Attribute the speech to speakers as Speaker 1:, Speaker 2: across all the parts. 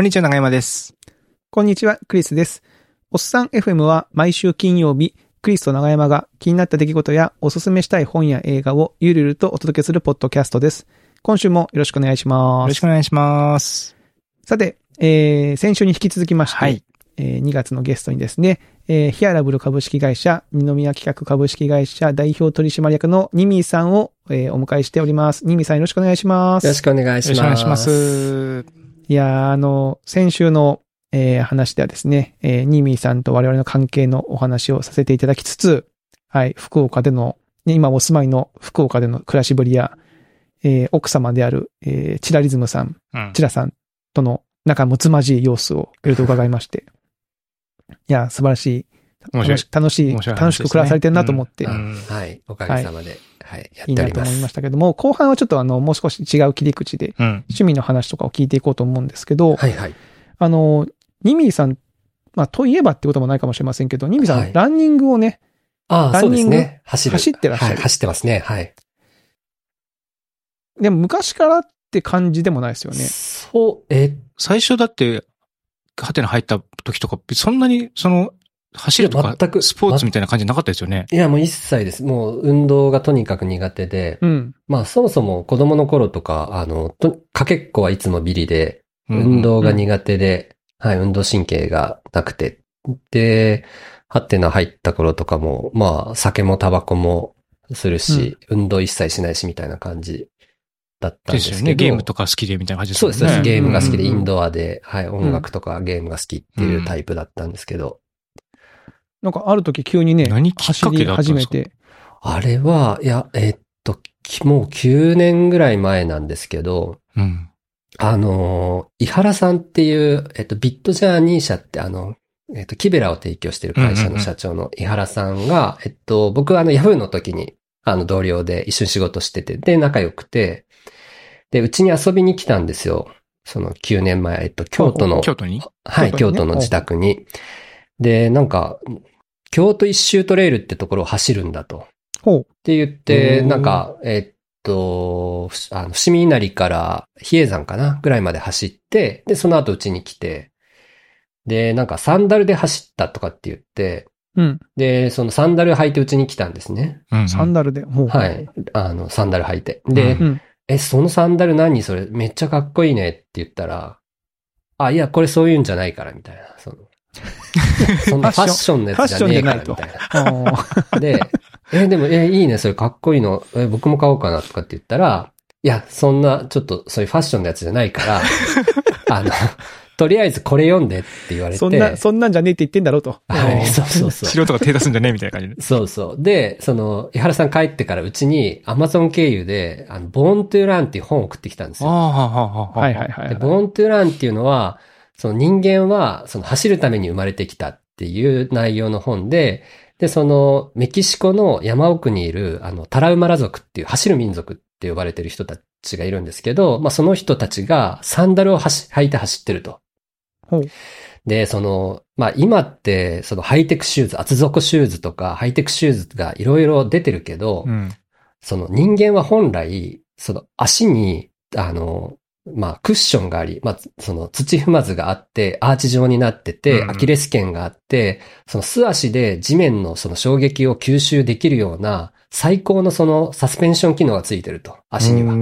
Speaker 1: こんにちは、長山です。
Speaker 2: こんにちは、クリスです。おっさん FM は毎週金曜日、クリスと長山が気になった出来事やおすすめしたい本や映画をゆるゆるとお届けするポッドキャストです。今週もよろしくお願いし
Speaker 1: よ
Speaker 2: ます。
Speaker 1: ろしくお願いします。
Speaker 2: さて、えー、先週に引き続きまして、
Speaker 1: はい
Speaker 2: えー2月のゲストにですね、えーヒアラブル株式会社、二宮企画株式会社代表取締役のニミーさんを、えーお迎えしております。ニミーさんよろしくお願いします。
Speaker 3: よろしくお願いし
Speaker 1: よろ
Speaker 3: ます。
Speaker 1: しくお願いします。
Speaker 2: いやー、あの、先週の、えー話ではですね、えーニーミーさんと我々の関係のお話をさせていただきつつ、はい、福岡での、ね今お住まいの福岡での暮らしぶりや、えー奥様である、えーチラリズムさん、
Speaker 1: うん
Speaker 2: チラさんとの仲睦まじい様子をいろいろと伺いまして、いやー、素晴らしい。楽しい、楽しく暮らされてるなと思って、
Speaker 1: うん
Speaker 3: うんはい。おかげさまで、はい、やっ
Speaker 2: いい
Speaker 3: ております。
Speaker 2: なと思いましたけども、後半はちょっとあの、もう少し違う切り口で、
Speaker 1: うん。
Speaker 2: 趣味の話とかを聞いていこうと思うんですけど、
Speaker 3: はいはい。
Speaker 2: あの、ニミーさん、まあ、といえばってこともないかもしれませんけど、ニミーさん、
Speaker 3: はい
Speaker 2: ランニングをね、
Speaker 3: ああ、そう
Speaker 2: ランニング
Speaker 3: ですね。走る。
Speaker 2: 走ってらっしゃる
Speaker 3: はい、走ってますね。はい。
Speaker 2: でも昔からって感じでもないですよね。
Speaker 3: そう、え、
Speaker 1: 最初だって、ハテナ入った時とか、そんなに、その、走るとか
Speaker 3: 全、く
Speaker 1: スポーツみたいな感じなかったですよね。
Speaker 3: いや、もう一切です。もう運動がとにかく苦手で、
Speaker 2: うん。
Speaker 3: まあそもそも子供の頃とか、あの、とかけっこはいつもビリで、
Speaker 1: うん
Speaker 3: 運動が苦手で、はい、運動神経がなくて。で、ハテナ入った頃とかも、まあ酒もタバコもするし、運動一切しないしみたいな感じだったんですけど。
Speaker 1: ですよね。ゲームとか好きでみたいな感じです
Speaker 3: そうです、そうです。
Speaker 2: ね
Speaker 3: ゲームが好きで、
Speaker 2: うん
Speaker 3: インドアで、はい、音楽とかゲームが好きっていうタイプだったんですけど、
Speaker 2: なんかある時急にね、
Speaker 1: 何きっかけだったんですか？
Speaker 2: 走り始めて、
Speaker 3: あれは、いや、えっと、きもう9年ぐらい前なんですけど、
Speaker 1: うん。
Speaker 3: あのー、井原さんっていう、えっと、ビットジャーニー社ってあの、えっと、キベラを提供してる会社の社長の井原さんが、えっと、僕はあの、ヤフーの時に、あの、同僚で一緒に仕事してて、で、仲良くて、で、うちに遊びに来たんですよ。その9年前、えっと、京都の、
Speaker 1: 京都に？
Speaker 3: はい、
Speaker 2: 京都にね
Speaker 3: 京都の自宅に。で、なんか、京都一周トレイルってところを走るんだと。
Speaker 2: ほう。
Speaker 3: って言って、なんか、えっと、ふあの伏見稲荷から比叡山かな？ぐらいまで走って、で、その後うちに来て、で、なんかサンダルで走ったとかって言って、
Speaker 2: うん。
Speaker 3: で、そのサンダル履いてうちに来たんですね。
Speaker 1: うんうん
Speaker 2: サンダルで？ほう。
Speaker 3: はい。あの、サンダル履いて。で、
Speaker 1: うん
Speaker 2: うん。
Speaker 3: え、そのサンダル何それ？めっちゃかっこいいねって言ったら、あ、いや、これそういうんじゃないから、みたいな。その、そんなファッションのやつじゃねえから、みたいな。で、え、でも、え、いいね、それかっこいいの、え、僕も買おうかなとかって言ったら、いや、そんな、ちょっと、そういうファッションのやつじゃないから、あの、とりあえずこれ読んでって言われて。
Speaker 2: そんな、そんなんじゃねえって言ってんだろうと。
Speaker 3: はい、そうそう
Speaker 1: 素
Speaker 3: そう。
Speaker 1: 人が手出すんじゃねえみたいな感じで。
Speaker 3: そうそう。で、その、井原さん帰ってからうちに、アマゾン経由で、あの、ボーントゥーランっていう本を送ってきたんですよ。
Speaker 1: ああ、はあ、はあ、はあ。
Speaker 2: はいはいはい
Speaker 3: で、
Speaker 2: はい。
Speaker 3: ボーントゥーランっていうのは、その人間は、その走るために生まれてきたっていう内容の本で、で、そのメキシコの山奥にいる、あの、タラウマラ族っていう走る民族って呼ばれてる人たちがいるんですけど、まあその人たちがサンダルを履いて走ってると。
Speaker 2: ほう。
Speaker 3: で、その、まあ今って、そのハイテクシューズ、厚底シューズとかハイテクシューズがいろいろ出てるけど、
Speaker 1: うん。
Speaker 3: その人間は本来、その足に、あの、まあクッションがあり、まあその土踏まずがあって、アーチ状になってて、
Speaker 1: うん
Speaker 3: アキレス腱があって、その素足で地面のその衝撃を吸収できるような、最高のそのサスペンション機能がついてると、足には。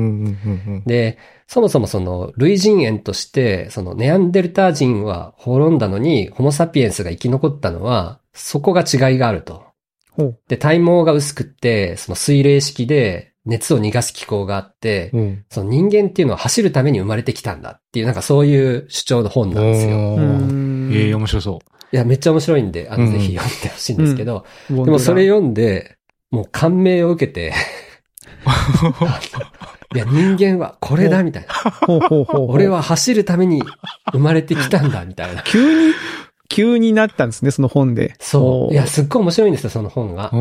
Speaker 3: で、そもそもその類人猿として、そのネアンデルター人は滅んだのに、ホモサピエンスが生き残ったのは、そこが違いがあると。で、体毛が薄くって、その水冷式で熱を逃がす機構があって、
Speaker 1: うん。
Speaker 3: その人間っていうのは走るために生まれてきたんだっていう、なんかそういう主張の本なんですよ。
Speaker 1: ええ、面白そ
Speaker 3: いや、めっちゃ面白いんで、あの、
Speaker 1: うん
Speaker 3: ぜひ読んでほしいんですけど、
Speaker 2: で
Speaker 3: でもそれ読んで、もう感銘を受けて、いや、人間はこれだみたいな。俺は走るために生まれてきたんだみたいな。
Speaker 2: 急に、急になったんですね、その本で。
Speaker 3: そう。いや、
Speaker 2: ほ
Speaker 3: すっごい面白いんですよ、その本が。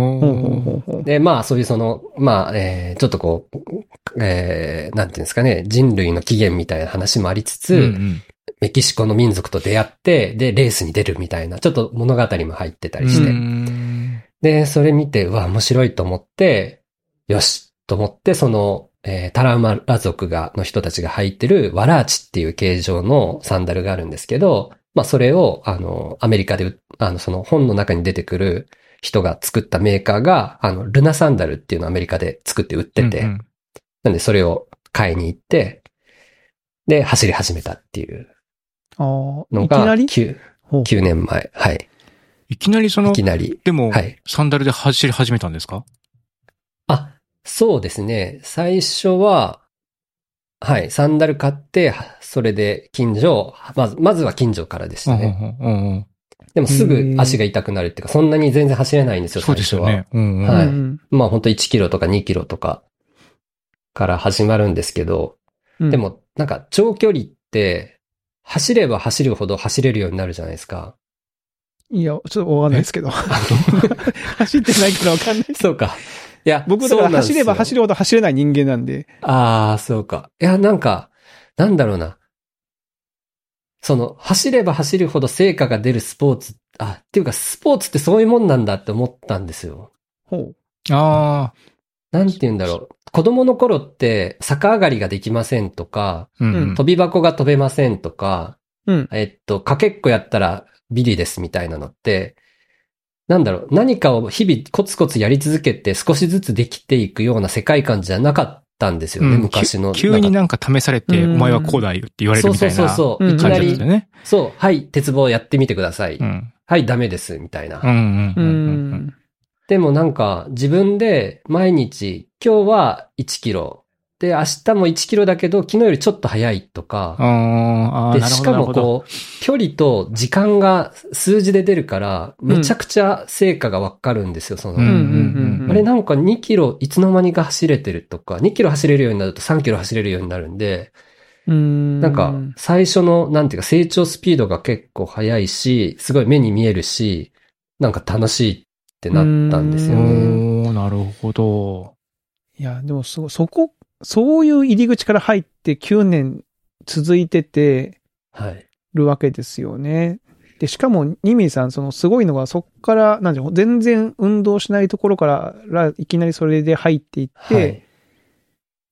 Speaker 3: で、まあ、そういうその、まあ、えー、ちょっとこう、えー、なんていうんですかね、人類の起源みたいな話もありつつ、
Speaker 1: うんうん
Speaker 3: メキシコの民族と出会って、で、レースに出るみたいな、ちょっと物語も入ってたりして。
Speaker 1: うん
Speaker 3: で、それ見て、うわ、面白いと思って、よし、と思って、その、えータラウマラ族が、の人たちが履いてるワラーチっていう形状のサンダルがあるんですけど、まあそれを、あの、アメリカでう、あの、その本の中に出てくる人が作ったメーカーが、あの、ルナサンダルっていうのをアメリカで作って売ってて、
Speaker 1: うんうん
Speaker 3: なんでそれを買いに行って、で、走り始めたっていうのが
Speaker 2: いきなり
Speaker 3: ？9,
Speaker 2: ほう
Speaker 3: 9年前。はい。
Speaker 1: いきなりその
Speaker 3: いき、なり。
Speaker 1: でも、
Speaker 3: はい。
Speaker 1: サンダルで走り始めたんですか？
Speaker 3: あ、そうですね。最初は、はい、サンダル買って、それで近所、まず、まずは近所からでし
Speaker 1: うん
Speaker 3: たね。
Speaker 1: うんうんうん
Speaker 3: でもすぐ足が痛くなるっていうか、そんなに全然走れないんですよ、
Speaker 1: そうですよ
Speaker 3: 最初
Speaker 1: ね。うんうん
Speaker 3: はい
Speaker 2: うん
Speaker 3: まあ本当1キロとか2キロとかから始まるんですけど、
Speaker 2: うん
Speaker 3: で、もなんか長距離って、走れば走るほど走れるようになるじゃないですか。
Speaker 2: いや、ちょっとわかんないですけど。走ってないからわかんない。
Speaker 3: そうか。いや、
Speaker 2: 僕だから走れば走
Speaker 3: る。
Speaker 2: るほど走れない人間なんで。
Speaker 3: ああ、そうか。いや、なんか、なんだろうな。その、走れば走るほど成果が出るスポーツ、あ、っていうか、スポーツってそういうもんなんだって思ったんですよ。
Speaker 2: ほ
Speaker 1: ああ、
Speaker 3: なんて言うんだろう。子供の頃って、逆上がりができませんとか、
Speaker 1: うん
Speaker 2: うん
Speaker 3: 飛び箱が飛べませんとか、
Speaker 2: う。うん。
Speaker 3: えっと、かけっこやったらビリですみたいなのって、なんだろう、何かを日々コツコツやり続けて少しずつできていくような世界観じゃなかったんですよね、
Speaker 1: うん
Speaker 3: 昔の。
Speaker 1: 急に
Speaker 3: なんか
Speaker 1: なんか試されて、
Speaker 2: うん
Speaker 1: お前はこうだよって言われるみたいな
Speaker 3: そうそうそうそう。
Speaker 2: うん
Speaker 3: いきなり
Speaker 1: 感じだった、よね。
Speaker 3: そう、はい、鉄棒やってみてください。
Speaker 1: うん。
Speaker 3: はい、ダメです、みたいな。でもなんか、自分で毎日、今日は1キロ。で、明日も1キロだけど、昨日よりちょっと早いとか。で、しかも。こう、距離と時間が数字で出るから、めちゃくちゃ成果がわかるんですよ、その。あれなんか2キロいつの間にか走れてるとか、2キロ走れるようになると3キロ走れるようになるんで、
Speaker 2: うん。
Speaker 3: なんか最初のなんていうか成長スピードが結構速いし、すごい目に見えるし、なんか楽しいってなったんですよね。
Speaker 1: なるほど。
Speaker 2: いや、でもすごい、そこ、そういう入り口から入って9年続いてて
Speaker 3: はい。
Speaker 2: るわけですよね。で、しかも、ニミーさん、そのすごいのが、そっから、なんていうの全然運動しないところから、らいきなりそれで入っていって、
Speaker 3: はい。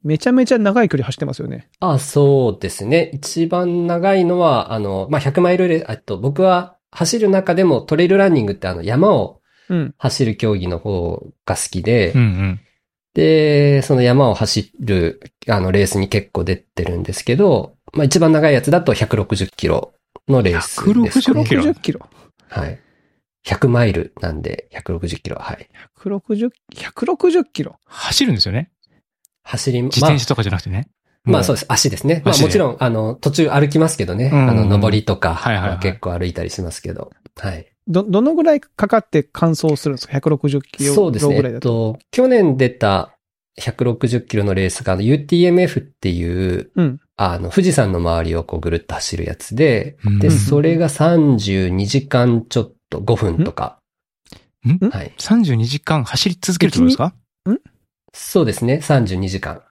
Speaker 2: めちゃめちゃ長い距離走ってますよね。
Speaker 3: あ、そうですね。一番長いのは、あの、まあ、100マイルレース、あと僕は走る中でもトレイルランニングってあの山を
Speaker 2: うん。
Speaker 3: 走る競技の方が好きで、
Speaker 1: うんうん。
Speaker 3: で、その山を走る、あの、レースに結構出てるんですけど、まあ一番長いやつだと160キロのレースです、
Speaker 1: 160キロ
Speaker 2: 60キロ？
Speaker 3: はい。100マイルなんで160キロ。はい。
Speaker 2: 160、160キロ？
Speaker 1: 走るんですよね？
Speaker 3: 走り、まあ
Speaker 1: 自転車、とかじゃなくてね。で
Speaker 3: まあそうです。足ですね。まあもちろん、あの、途中歩きますけどね。
Speaker 1: うん
Speaker 3: あの、登りとか、結構歩いたりしますけど。はい。
Speaker 2: ど、どのぐらいかかって完走するんですか ?160 キロ
Speaker 3: そうですね。
Speaker 2: ぐらいだ
Speaker 3: えっ
Speaker 2: と。
Speaker 3: と、去年出た160キロのレースが、あの UTMF っていう、
Speaker 2: うん。
Speaker 3: あの、富士山の周りをこうぐるっと走るやつで、で、
Speaker 1: うんうん
Speaker 3: それが32時間ちょっと5分とか。
Speaker 1: ん
Speaker 3: はい。
Speaker 1: 32時間走り続けるってことですか？
Speaker 3: そうですね。32時間。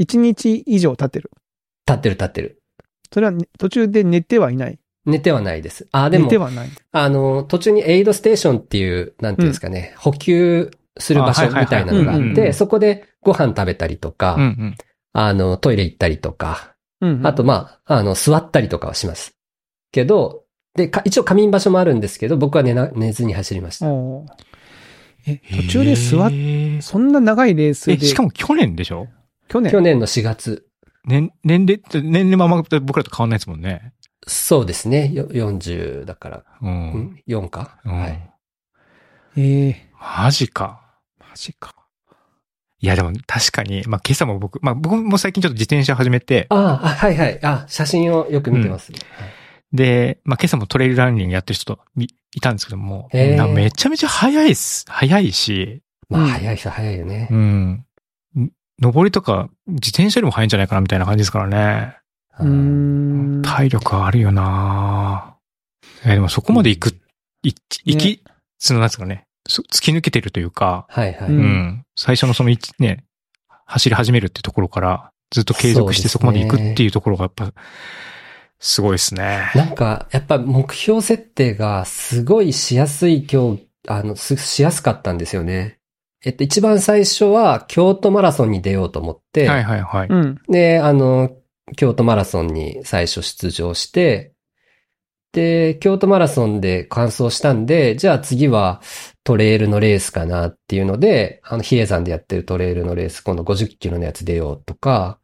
Speaker 2: 1日以上経ってる。
Speaker 3: 立ってる立ってる。
Speaker 2: それは、ね、途中で寝てはいない。
Speaker 3: 寝てはないです。あ、でも
Speaker 2: 寝て、はない。
Speaker 3: あの、途中にエイドステーションっていう、なんていうんですかね、補給する場所みたいなのがあ
Speaker 2: うんうん
Speaker 3: って、
Speaker 1: うん
Speaker 3: そこでご飯食べたりとか、
Speaker 1: うんうん。
Speaker 3: あの、トイレ行ったりとか、
Speaker 2: うん、
Speaker 3: あと、まあ、あの、座ったりとかはします。けど、で、か一応仮眠場所もあるんですけど、僕は寝な、寝ずに走りました。
Speaker 2: え、途中で座っ、そんな長いレース
Speaker 1: え、
Speaker 2: で、
Speaker 1: しかも去年でしょ？
Speaker 2: 去年
Speaker 3: 去年の4月。
Speaker 1: 年、年齢って、年齢もあんま僕らと変わんないですもんね。
Speaker 3: そうですね。よ40だから、
Speaker 1: うん。
Speaker 3: ん ?4 か、
Speaker 1: うん
Speaker 3: はい。
Speaker 2: ええ
Speaker 1: マジか。
Speaker 2: マジか。
Speaker 1: いや、でも確かに、まあ今朝も僕、まあ僕も最近ちょっと自転車始めて、
Speaker 3: ああ、あはいはい。あ、写真をよく見てます。はい
Speaker 1: で、まあ今朝もトレイルランニングやってる人とみいたんですけども、
Speaker 3: へー
Speaker 1: なめちゃめちゃ速いっす。速いし、
Speaker 3: まあ、
Speaker 2: うん
Speaker 3: 早い人早いよね
Speaker 1: う。ん。ん登りとか自転車よりも速いんじゃないかなみたいな感じですからね。
Speaker 2: うーん。
Speaker 1: 体力あるよなえでもそこまで行く、い、行き、そのなんですかね、そ突き抜けてるというか、
Speaker 3: はいはい。
Speaker 2: う
Speaker 1: うんん。最初のその一ね、走り始めるってところから、ずっと継続して
Speaker 3: そ
Speaker 1: こまで行くっていうところがやっぱ、すごいですね。
Speaker 3: なんか、やっぱ目標設定がすごいしやすい今日、あの、すしやすかったんですよね。えっと、一番最初は京都マラソンに出ようと思って、
Speaker 1: はいはいはい。
Speaker 2: うん。
Speaker 3: で、あの、京都マラソンに最初出場して、で、京都マラソンで完走したんで、じゃあ次はトレイルのレースかなっていうので、あの、比叡山でやってるトレイルのレース、今度50キロのやつ出ようとか、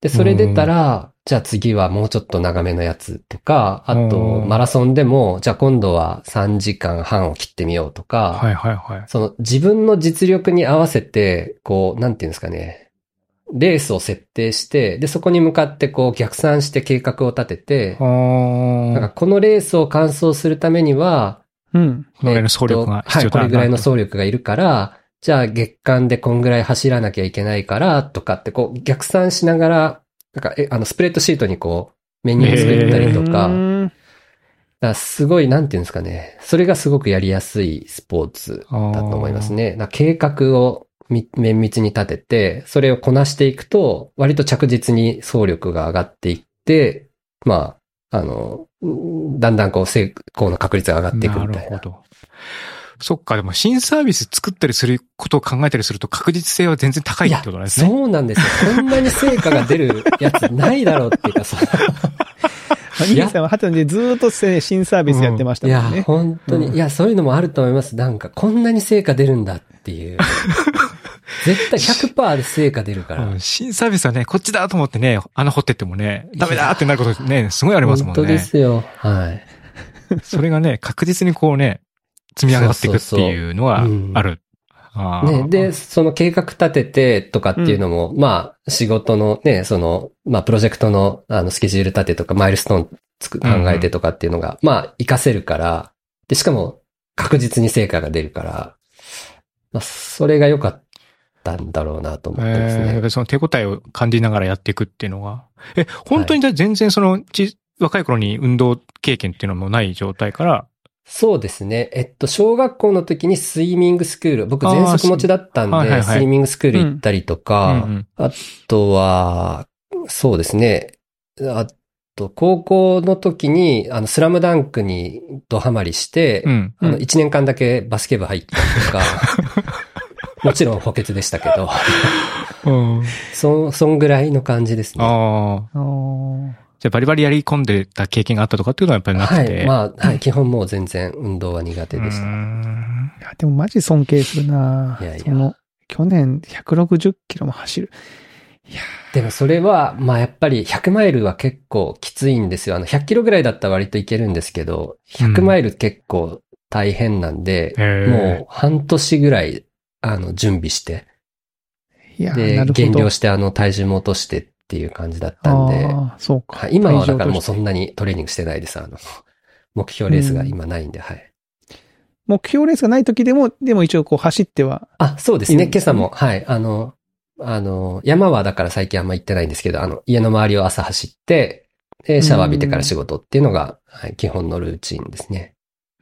Speaker 3: で、それ出たら、じゃあ次はもうちょっと長めのやつとか、あと、
Speaker 1: うん
Speaker 3: マラソンでも、じゃあ今度は3時間半を切ってみようとか、
Speaker 1: はいはいはい。
Speaker 3: その自分の実力に合わせて、こう、なんていうんですかね、レースを設定して、で、そこに向かってこう逆算して計画を立てて、
Speaker 1: あ
Speaker 3: なんか
Speaker 1: あ。
Speaker 3: このレースを完走するためには、
Speaker 2: うん。
Speaker 1: このぐらいの総力が必
Speaker 3: えっとはい、これぐらいの総力がいるから、じゃあ月間でこんぐらい走らなきゃいけないから、とかってこう逆算しながら、なんか、え、あの、スプレッドシートにこう、メニュー作ったりとか、
Speaker 2: うーん
Speaker 3: だすごい、なんていうんですかね。それがすごくやりやすいスポーツだと思いますね。計画をみ綿密に立てて、それをこなしていくと、割と着実に総力が上がっていって、まあ、あの、うんだんだんこう成功の確率が上がっていく
Speaker 1: な
Speaker 3: みたいな。
Speaker 1: るほど。そっか、でも新サービス作ったりすることを考えたりすると確実性は全然高いってことなんですね。
Speaker 3: そうなんですよ。こんなに成果が出るやつないだろうっていうか、そ
Speaker 2: まあイリさんはハトでずーっとね新サービスやってました
Speaker 3: いや
Speaker 2: もんね、。
Speaker 3: 本当に、
Speaker 2: うん
Speaker 3: いや、そういうのもあると思います。なんか、こんなに成果出るんだっていう。絶対100%で成果出るから。
Speaker 1: うん新サービスはね、こっちだと思ってね、穴掘ってってもね、ダメだってなることね、すごいありますもん
Speaker 3: 本当で
Speaker 1: ね。
Speaker 3: すよ。はい。
Speaker 1: それがね、確実にこうね、積み上がっていくっていうのはある。
Speaker 3: ね、で、その計画立ててとかっていうのも、まあ、仕事のね、その、まあ、プロジェクトの、あの、スケジュール立てとか、マイルストーンつく考えてとかっていうのが、まあ、活かせるから、で、しかも、確実に成果が出るから、まあ、それが良かったんだろうなと思ってますね。
Speaker 1: りその手応えを感じながらやっていくっていうのが。え、本当にじゃあ全然その、ち若い頃に運動経験っていうのもない状態から、
Speaker 3: そうですね。えっと、小学校の時にスイミングスクール、僕全速持ちだったんで、
Speaker 1: はいはいはい
Speaker 3: スイミングスクール行ったりとか、
Speaker 1: うんうん
Speaker 3: あとは、そうですね。あと、高校の時に、あの、スラムダンクにドハマりして、
Speaker 1: うん。
Speaker 3: あの、
Speaker 2: うん
Speaker 3: 1年間だけバスケ部入ったりとか、もちろん補欠でしたけど、
Speaker 1: うん。
Speaker 3: そ、そんぐらいの感じですね。
Speaker 1: ああ。じゃあバリバリやり込んでた経験があったとかっていうのはやっぱりなく
Speaker 3: は
Speaker 1: て。
Speaker 3: い。まあ、はい。基本もう全然運動は苦手でした。
Speaker 1: ん
Speaker 2: いや、でもマジ尊敬するない
Speaker 3: やいや
Speaker 2: その、去年160キロも走る。いや
Speaker 3: でもそれは、まあやっぱり100マイルは結構きついんですよ。あの100キロぐらいだったら割といけるんですけど、100マイル結構大変なんで、
Speaker 1: へー
Speaker 3: もう半年ぐらい、あの、準備して、
Speaker 2: いや、
Speaker 3: で。減量してあの体重も落としてっていう感じだったんで、
Speaker 2: そうか。
Speaker 3: はい今はだからもうそんなにトレーニングしてないです。あの、目標レースが今ないんで、はい。
Speaker 2: 目標レースがない時でも、でも一応こう走っては、
Speaker 3: あ、そうですね今朝も、はい。あの、あの、山はだから最近あんま行ってないんですけど、あの、家の周りを朝走って、で、シャワー浴びてから仕事っていうのが、はい、基本のルーチンですね。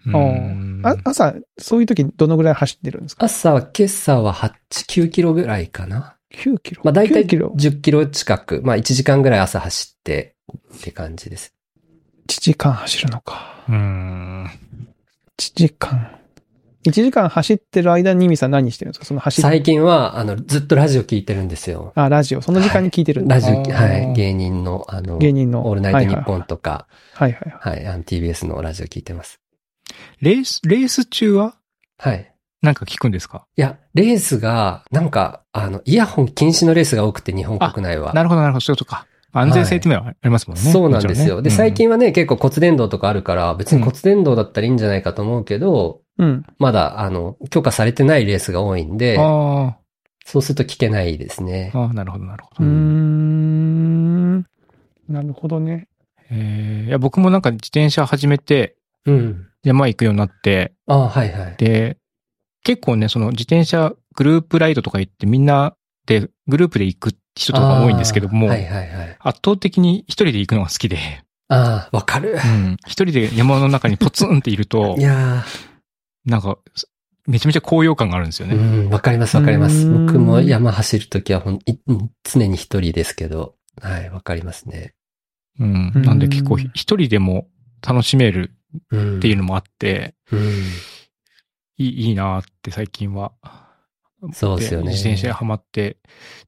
Speaker 1: う
Speaker 2: あ
Speaker 1: ん
Speaker 2: ーあ朝、そういう時どのぐらい走ってるんですか？
Speaker 3: 朝は、今朝は8、9キロぐらいかな。
Speaker 2: ?9 キロ？
Speaker 3: まあ大体
Speaker 2: 9キロ
Speaker 3: ？10キロ近く、まあ1時間ぐらい朝走ってって感じです。
Speaker 2: 1時間走るのか。
Speaker 1: うーん。
Speaker 2: 1時間。1時間走ってる間にミさん何してるんですか？その走っ
Speaker 3: 最近は、あの、ずっとラジオ聞いてるんですよ。
Speaker 2: あ、ラジオ。その時間に聞いてるんだ。
Speaker 3: ラジオ、はい、芸人の、あの、
Speaker 2: 芸人の。
Speaker 3: オールナイトニッポンとか、
Speaker 2: はいはいはい。
Speaker 3: はい、あの TBS のラジオ聞いてます。
Speaker 1: レース、レース中は？
Speaker 3: はい。
Speaker 1: なんか聞くんですか？
Speaker 3: いや、レースが、なんか、あの、イヤホン禁止のレースが多くて、日本国内は。
Speaker 1: なるほど、なるほど。そういうことか。安全性って面はありますもんね。
Speaker 3: そうなんですよ。
Speaker 1: ね
Speaker 3: 最近はね、結構骨伝導とかあるから、別に骨伝導だったらいいんじゃないかと思うけど、
Speaker 2: うん。
Speaker 3: まだ、あの、許可されてないレースが多いんで
Speaker 1: うん、あ
Speaker 3: そうすると聞けないですね
Speaker 1: あ、。ああ、なるほど、なるほ
Speaker 2: うー
Speaker 1: ど。
Speaker 2: ん。なるほどね。
Speaker 1: えーいや、僕もなんか自転車始めて、
Speaker 3: うん。
Speaker 1: 山行くようになって、
Speaker 3: ああ、はいはい。
Speaker 1: で、結構ね、その自転車グループライドとか行ってみんなで、グループで行く人とか多いんですけども、
Speaker 3: はいはいはい。
Speaker 1: 圧倒的に一人で行くのが好きで、
Speaker 3: ああ、わかる。
Speaker 1: うん一人で山の中にポツンっていると
Speaker 3: い、や
Speaker 1: なんか、めちゃめちゃ高揚感があるんですよ
Speaker 3: ー、う
Speaker 1: ね。
Speaker 3: ん、わかりますわかります。僕も山走るときはほん、常に一人ですけど、はい、わかりますね。
Speaker 1: うん。
Speaker 2: うん
Speaker 1: なんで結構一人でも楽しめる
Speaker 3: うん。
Speaker 1: っていうのもあって、
Speaker 3: うん。
Speaker 1: いいいいなーって最近は
Speaker 3: そうですよね。
Speaker 1: 自転車にはまって。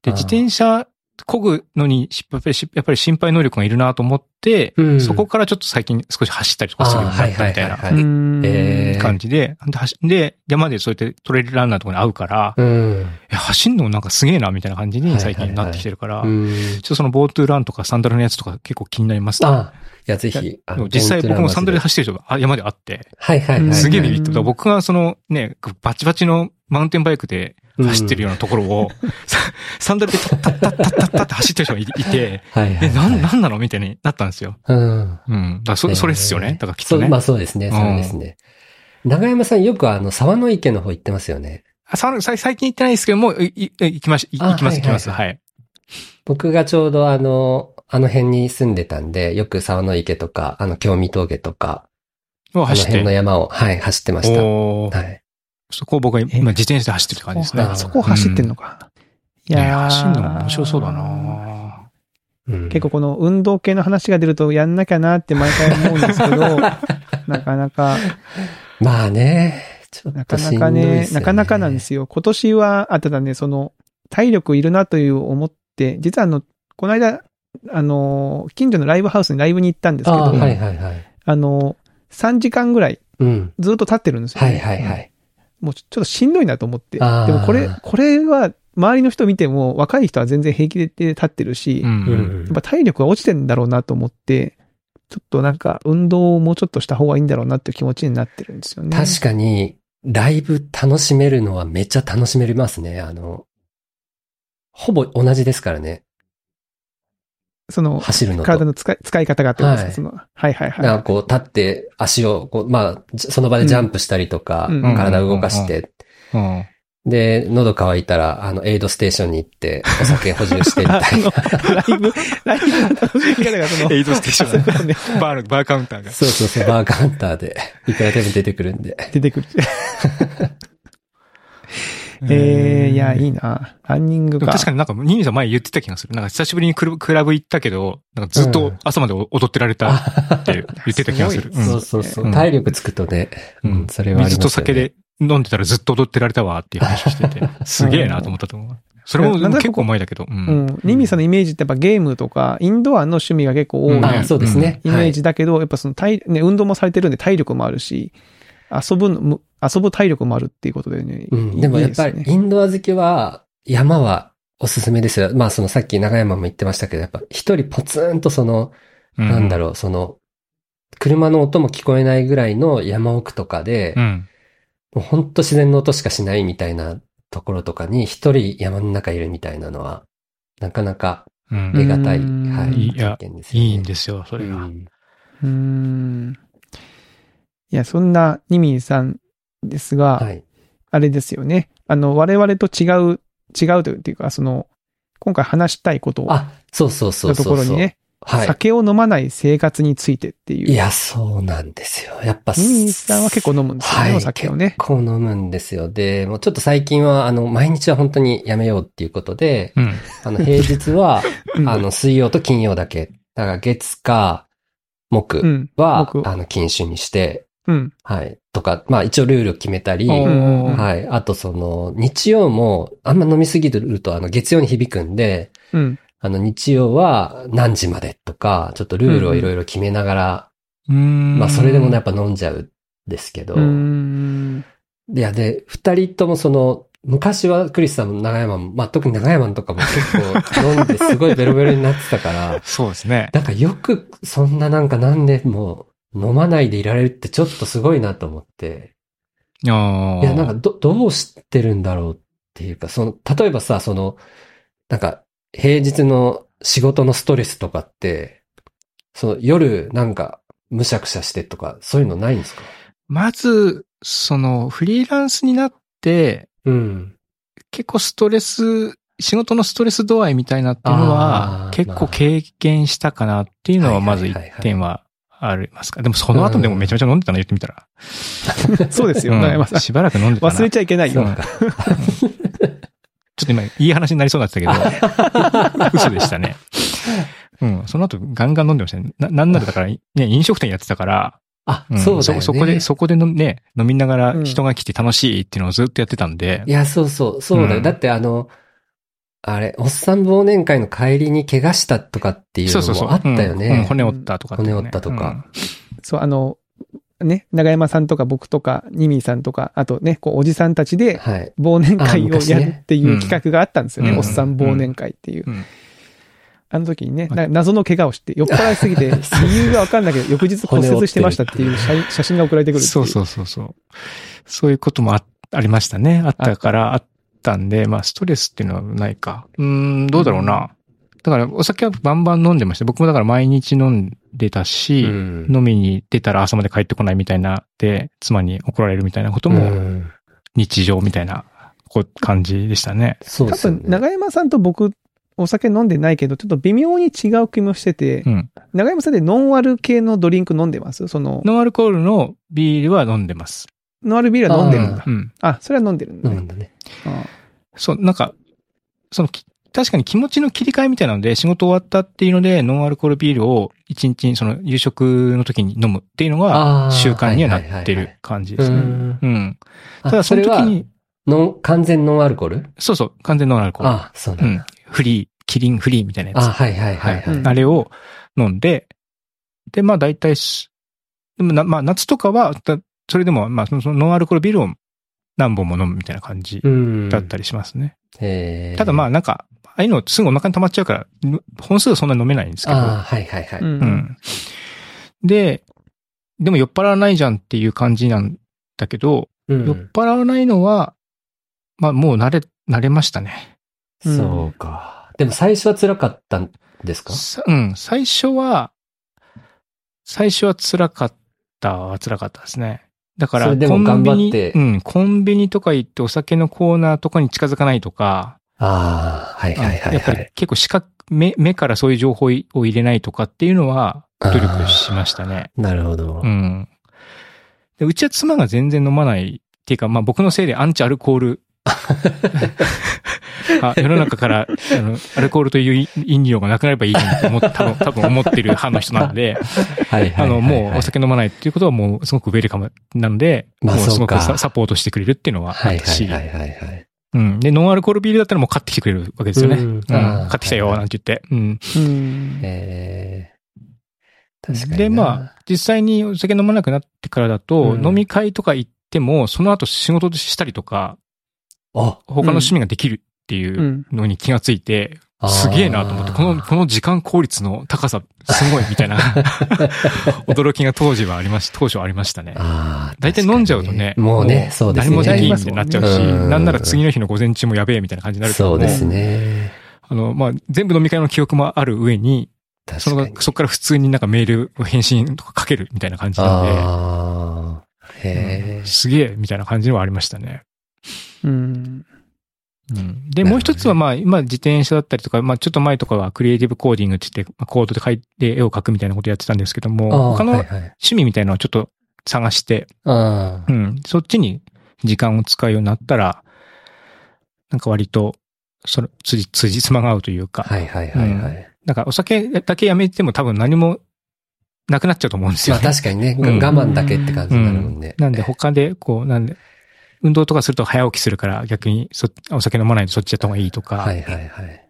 Speaker 1: で、自転車漕ぐのに、しやっぱりしやっぱり心配能力がいるなと思って、
Speaker 3: うん
Speaker 1: そこからちょっと最近少し走ったりとかするようになったみたいな感じで、で山でそうやってトレイルランナーとかに会うから、
Speaker 3: うん。
Speaker 1: え走んのなんかすげえな、みたいな感じに最近なってきてるから、
Speaker 3: うん。
Speaker 1: ちょっとそのボートゥーランとかサンダルのやつとか結構気になりますね。
Speaker 3: あ、いや、ぜひ。
Speaker 1: 実際僕もサンダルで
Speaker 3: は
Speaker 1: 走ってる人があ山で会って、
Speaker 3: いはいはいはい。
Speaker 1: すげえビビった。
Speaker 2: うん
Speaker 1: 僕がそのね、バチバチのマウンテンバイクで走ってるようなところを、ササンダルでタッタッタッタッタッタッって走ってる人がいいて、
Speaker 3: はいはい。
Speaker 1: え、なん、なんなのみたいになったんですよ。
Speaker 3: うん。
Speaker 1: うん。だそ、それっすよね。だからきっとね。
Speaker 3: そう、まあそうですね。
Speaker 1: ん
Speaker 3: そうですね。長山さんよくあの、沢の池の方行ってますよね。
Speaker 1: あささ最近行ってないですけども、いい行きまし、行きます、
Speaker 3: はい
Speaker 1: 行きます。
Speaker 3: は
Speaker 1: はい。
Speaker 3: 僕がちょうどあの、あの辺に住んでたんで、よく沢の池とか、あの、京見峠とか、あの
Speaker 1: を走って。
Speaker 3: 辺の山を、はい、走ってました。はい。
Speaker 1: そこを僕は今自転車で走ってる感じですね。
Speaker 3: あ
Speaker 2: そこを走ってんのか。い
Speaker 1: いや、走るのも面白そうだな
Speaker 3: うん
Speaker 2: 結構この運動系の話が出るとやんなきゃなって毎回思うんですけど、なかなか、
Speaker 3: まあね、ちょっ
Speaker 2: なか
Speaker 3: としん
Speaker 2: なかね、
Speaker 3: どいですよね。
Speaker 2: なかなかなんですよ。今年は、あ、ただね、その、体力いるなという思って、実はあの、この間、あの、近所のライブハウスにライブに行ったんですけど、
Speaker 3: ああ、はいはいはい。
Speaker 2: あの、3時間ぐらい
Speaker 3: うん。
Speaker 2: ずっと立ってるんですよ、
Speaker 3: は
Speaker 2: ね。
Speaker 3: いはいはい。
Speaker 2: もうちょっとしんどいなと思って。でもこれ、これは、周りの人見ても、若い人は全然平気で立ってるし、
Speaker 1: う
Speaker 2: や
Speaker 1: ん。
Speaker 2: っぱ体力が落ちてんだろうなと思って、ちょっとなんか運動をもうちょっとした方がいいんだろうなっていう気持ちになってるんですよね。
Speaker 3: 確かに、ライブ楽しめるのはめっちゃ楽しめますね。あの、ほぼ同じですからね。
Speaker 2: その、
Speaker 3: 走るのと。
Speaker 2: 体の使い使い方がってことですか、
Speaker 3: はい
Speaker 2: その、はいはいはい。
Speaker 3: なんかこう立って足をこう、まあ、じその場でジャンプしたりとか、
Speaker 2: うん
Speaker 3: 体を動かして、
Speaker 1: うん。
Speaker 3: で、喉乾いたら、あの、エイドステーションに行って、お酒補充してみたいな。
Speaker 2: ライブ、ライブの楽しみ方がその、
Speaker 1: エイドステーションバーの、バーカウンターが。
Speaker 3: そうそうそう、バーカウンターで、いくらでも出てくるんで。
Speaker 2: 出てくる。えー、いや、いいな。ランニングか。
Speaker 1: 確かになんか、ニミさん前言ってた気がする。なんか久しぶりにクラブクラブ行ったけど、なんかずっと朝まで踊ってられたって言ってた気がする。
Speaker 2: すごい
Speaker 3: そうそうそうう。
Speaker 1: ん
Speaker 3: 体力つくとね、
Speaker 1: う
Speaker 3: うんん、それはあります
Speaker 1: 水。と酒で飲んでたらずっと踊ってられたわっていう話をしてて、すげえなと思ったと思う。それも
Speaker 2: なんだ
Speaker 1: 結構前だけど。う。
Speaker 2: うんん。ニミさんのイメージってやっぱゲームとか、インドアの趣味が結構多い
Speaker 1: うん
Speaker 3: あ、そうですね。
Speaker 2: イメージだけど、やっぱその体、ね、運動もされてるんで体力もあるし、遊ぶのむ、遊ぶ体力もあるっていうことでね。
Speaker 3: うん、
Speaker 2: いい
Speaker 3: でもやっぱりインドア好きは、山はおすすめですよ。まあそのさっき長山も言ってましたけど、やっぱ一人ポツンとその、なんだろう、その、車の音も聞こえないぐらいの山奥とかで、
Speaker 1: うん。
Speaker 3: もうほんと自然の音しかしないみたいなところとかに一人山の中いるみたいなのは、なかなか
Speaker 1: うん。
Speaker 3: 得難い、
Speaker 2: うん
Speaker 3: はい、
Speaker 1: いや
Speaker 3: 体験ですよね。
Speaker 1: いいんですよ、それが。
Speaker 3: うん
Speaker 2: うーん。いや、そんなニミさんですが、
Speaker 3: はい。
Speaker 2: あれですよね。あの、我々と違う、違うというか、その、今回話したいことを、
Speaker 3: あ、そうそうそう。
Speaker 2: ところにね、
Speaker 3: はい。
Speaker 2: 酒を飲まない生活についてっていう。
Speaker 3: いや、そうなんですよ。やっぱ、
Speaker 2: ニミさんは結構飲むんですよね、
Speaker 3: はい
Speaker 2: お酒をね
Speaker 3: 結。構飲むんですよ。で、もうちょっと最近は、あの、毎日は本当にやめようっていうことで、
Speaker 1: うん。
Speaker 3: あの、平日は、
Speaker 2: うん
Speaker 3: あの、水曜と金曜だけ。だから月か、木
Speaker 2: うん。
Speaker 3: あの、禁酒にして、
Speaker 2: うん。
Speaker 3: はい。とか、まあ一応ルールを決めたり、はい。あとその、日曜も、あんま飲みすぎると、あの、月曜に響くんで、
Speaker 2: うん。
Speaker 3: あの、日曜は何時までとか、ちょっとルールをいろいろ決めながら、
Speaker 1: うん。
Speaker 3: まあそれでもね、やっぱ飲んじゃうんですけど、
Speaker 2: うーん。
Speaker 3: いや、で、二人ともその、昔はクリスさんも長山も、まあ特に長山とかも結構飲んですごいベロベロになってたから、
Speaker 1: そうですね。
Speaker 3: なんかよくそんななんか何年も飲まないでいられるってちょっとすごいなと思って。
Speaker 1: ああ。
Speaker 3: いや、なんかど、どうしてるんだろうっていうか、その、例えばさ、その、なんか、平日の仕事のストレスとかって、その夜なんか、むしゃくしゃしてとか、そういうのないんですか？
Speaker 1: まず、その、フリーランスになって、
Speaker 3: うん。
Speaker 1: 結構ストレス、仕事のストレス度合いみたいなっていうの
Speaker 3: あ
Speaker 1: は
Speaker 3: ー、
Speaker 1: 結構経験したかなっていうのはまず一点はありますか？でもその後でもめちゃめちゃ飲んでたの？言ってみたら。
Speaker 2: そうですよ、
Speaker 1: うん
Speaker 2: 長山さん。
Speaker 1: しばらく飲んでたな。
Speaker 2: 忘れちゃいけないよ。
Speaker 1: うんちょっと今、いい話になりそうになってたけど、嘘でしたね。うん。その後、ガンガン飲んでましたね。な、なんならだから、ね、飲食店やってたから、
Speaker 3: あ、
Speaker 1: うん
Speaker 3: そうだよね。
Speaker 1: そこで、そこでのね、飲みながら
Speaker 2: うん
Speaker 1: 人が来て楽しいっていうのをずっとやってたんで
Speaker 3: い。や、そうそう、そうだよ。
Speaker 1: うん
Speaker 3: だってあの、あれ、おっさん忘年会の帰りに怪我したとかっていう
Speaker 1: そうそうそう。
Speaker 3: のもあったよ
Speaker 1: うんうん
Speaker 3: ね。
Speaker 1: 骨折ったとかね、
Speaker 3: 骨折ったとか
Speaker 2: そう、あの、ね、長山さんとか僕とか、ニミーさんとか、あとね、こう、おじさんたちで、
Speaker 3: はい。
Speaker 2: 忘年会をやるっていう企画があったんですよね。
Speaker 1: うん
Speaker 2: おっさん忘年会っていう。
Speaker 1: うん
Speaker 2: あの時にね、な謎の怪我をして、酔っ払いすぎて、理由がわかんないけど、翌日骨折してましたっていう写写真が送られてくるって。
Speaker 1: そうそうそうそう。そういうこともあありましたね。あったから、あったんで、まあ、ストレスっていうのはないか。うーん、どうだろうな。だから、お酒はバンバン飲んでました。僕もだから毎日飲んでたし、
Speaker 3: うん
Speaker 1: 飲みに出たら朝まで帰ってこないみたいな、で、妻に怒られるみたいなこと
Speaker 3: う
Speaker 1: も
Speaker 3: ん
Speaker 1: 日常みたいなこ感じでしたね。
Speaker 2: 多
Speaker 3: そうですよね
Speaker 2: 分、長山さんと僕、お酒飲んでないけど、ちょっと微妙に違う気もしてて、
Speaker 1: うん。
Speaker 2: 長山さんでノンアル系のドリンク飲んでます？その、
Speaker 1: ノンアルコールのビールは飲んでます。
Speaker 2: ノンアルビールは飲んでるんだ。
Speaker 1: うん。
Speaker 2: あそれは飲んでるんだね。
Speaker 3: うんだね。
Speaker 2: あ
Speaker 1: そう、なんか、その、き確かに気持ちの切り替えみたいなので、仕事終わったっていうので、ノンアルコールビールを一日、その、夕食の時に飲むっていうのが、習慣にはなって
Speaker 3: はいはいはい
Speaker 1: る感じ
Speaker 3: う
Speaker 1: ですね。
Speaker 3: ん。
Speaker 1: うん。
Speaker 3: あ
Speaker 1: ただ、その時に、
Speaker 3: ノン、完全ノンアルコール？
Speaker 1: そうそう、完全ノンアルコール。
Speaker 3: あ、そうなんだ
Speaker 1: うん。。フリー、キリンフリーみたいなやつ。
Speaker 3: あ、はいはいはいはい。
Speaker 2: うん
Speaker 1: あれを飲んで、で、まあ大体す、でもな、まあ夏とかは、だそれでも、まあそのノンアルコールビールを何本も飲むみたいな感じ
Speaker 3: うん。
Speaker 1: だったりしますね。ただまあなんか、ああいうのすぐお腹に溜まっちゃうから、ぬ本数はそんなに飲めないんですけど。
Speaker 3: ああ、はいはいはい。
Speaker 2: うん
Speaker 1: うん。で、でも酔っ払わないじゃんっていう感じなんだけど、
Speaker 3: うん
Speaker 1: 酔っ払わないのは、まあもう慣れ、慣れましたね。
Speaker 2: うん
Speaker 3: そうか。でも最初は辛かったんですか？
Speaker 1: さうん、最初は、最初は辛かったは辛かったですね。だから、コンビニ、
Speaker 3: て
Speaker 1: うん、コンビニとか行ってお酒のコーナーとかに近づかないとか、
Speaker 3: ああ、はいはいはい
Speaker 1: やっぱり
Speaker 3: はい。
Speaker 1: 結構視覚、目、目からそういう情報を入れないとかっていうのは、努力しましたね。
Speaker 3: なるほど
Speaker 1: う。ん。でうちは妻が全然飲まないっていうか、まあ僕のせいでアンチアルコール あ世の中から、あの、アルコールという飲料がなくなればいいと思って、多分、多分思ってる派の人なので。あの、もうお酒飲まないっていうことはもうすごくウェルカムなので、
Speaker 3: まあ
Speaker 1: もうすごくササポートしてくれるっていうのはあ
Speaker 3: はい
Speaker 1: ったし、
Speaker 3: はいはいはいはい。
Speaker 1: うん。で、ノンアルコールビールだったらもう買ってきてくれるわけですよね。
Speaker 3: う
Speaker 1: うん買ってきたよ、なんて言って。うん。
Speaker 2: うん。
Speaker 3: えー、確かにな。
Speaker 1: で、まあ、実際にお酒飲まなくなってからだと、
Speaker 3: うん
Speaker 1: 飲み会とか行っても、その後仕事したりとか、
Speaker 3: あ、
Speaker 1: 他の趣味ができるっていううんのに気がついて、
Speaker 3: あー
Speaker 1: すげえなと思って、この、この時間効率の高さ、すごいみたいな、驚きが当時はありまし、当初はありましたね。大体飲んじゃうとね、
Speaker 3: もうね、そうですね。
Speaker 1: 何もできんってなっちゃうし、
Speaker 3: うん
Speaker 1: なんなら次の日の午前中もやべえみたいな感じになるけども
Speaker 3: そうですね。
Speaker 1: あの、まあ、全部飲み会の記憶もある上に、その。そこから普通になんかメールを返信とかかけるみたいな感じなんで、
Speaker 3: ああ。へえ。
Speaker 1: すげえみたいな感じはありましたね。
Speaker 2: うん。
Speaker 1: うん、で、もう一つはまあ、今自転車だったりとか、まあちょっと前とかはクリエイティブコーディングって言って、まあコードで書いて絵を描くみたいなことやってたんですけど
Speaker 3: あ
Speaker 1: も、
Speaker 3: ー
Speaker 1: 他の
Speaker 3: はいはい
Speaker 1: 趣味みたいなのをちょっと探して、
Speaker 3: ああ。
Speaker 1: うん、そっちに時間を使うようになったら、なんか割と、その、つじ、つじつまが合うというか、
Speaker 3: はいはいはいはい。
Speaker 1: なんかお酒だけやめても多分何もなくなっちゃうと思うんですよ、
Speaker 3: まあ
Speaker 1: ね。
Speaker 3: 確かにね、
Speaker 1: うん
Speaker 3: 我慢だけって感じになるもんね。
Speaker 1: なんで他で、こう、なんで、運動とかすると早起きするから逆にそお酒飲まないでそっちやった方がいいとか。
Speaker 3: はいはいはい。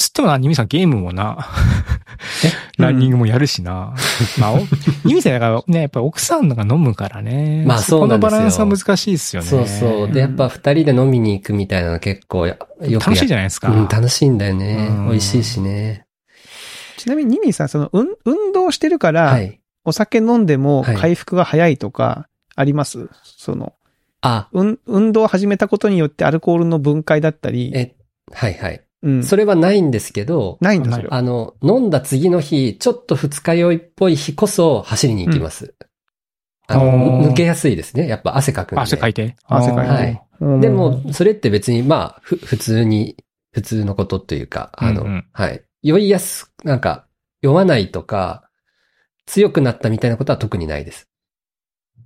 Speaker 1: つってもな、ニミさんゲームもな、
Speaker 2: え？
Speaker 1: ランニングもやるしな。まあ、おニミさんだからね、やっぱ奥さんのが飲むからね。
Speaker 3: まあそうなんですよ
Speaker 1: このバランスは難しいですよね。
Speaker 3: そうそう。で、やっぱ二人で飲みに行くみたいなの結構や、よく
Speaker 1: 楽しいじ
Speaker 3: ゃ
Speaker 1: ゃないですか。
Speaker 3: うん、楽しいんだよね
Speaker 1: うん。
Speaker 3: 美味しいしね。
Speaker 2: ちなみに、ニミーさん、その、運、運動してるから、
Speaker 3: はい。
Speaker 2: お酒飲んでも
Speaker 3: はい
Speaker 2: 回復が早いとか、あります、その、
Speaker 3: あ、
Speaker 2: 運、運動を始めたことによってアルコールの分解だったり、
Speaker 3: え、はいはい。
Speaker 2: うん。
Speaker 3: それはないんですけど、
Speaker 2: ないんだ、それは。
Speaker 3: あの、飲んだ次の日、ちょっと二日酔いっぽい日こそ走りに行きます。あ
Speaker 1: お
Speaker 3: の、
Speaker 1: ー
Speaker 3: 抜けやすいですね。やっぱ汗かくんで。
Speaker 1: 汗かいて。
Speaker 2: 汗かいて。
Speaker 3: はい
Speaker 2: うん
Speaker 3: でも、それって別に、まあ、ふ、普通に、普通のことというか、あの、
Speaker 1: うんうん
Speaker 3: はい。酔いやす、なんか、酔わないとか、強くなったみたいなことは特にないです。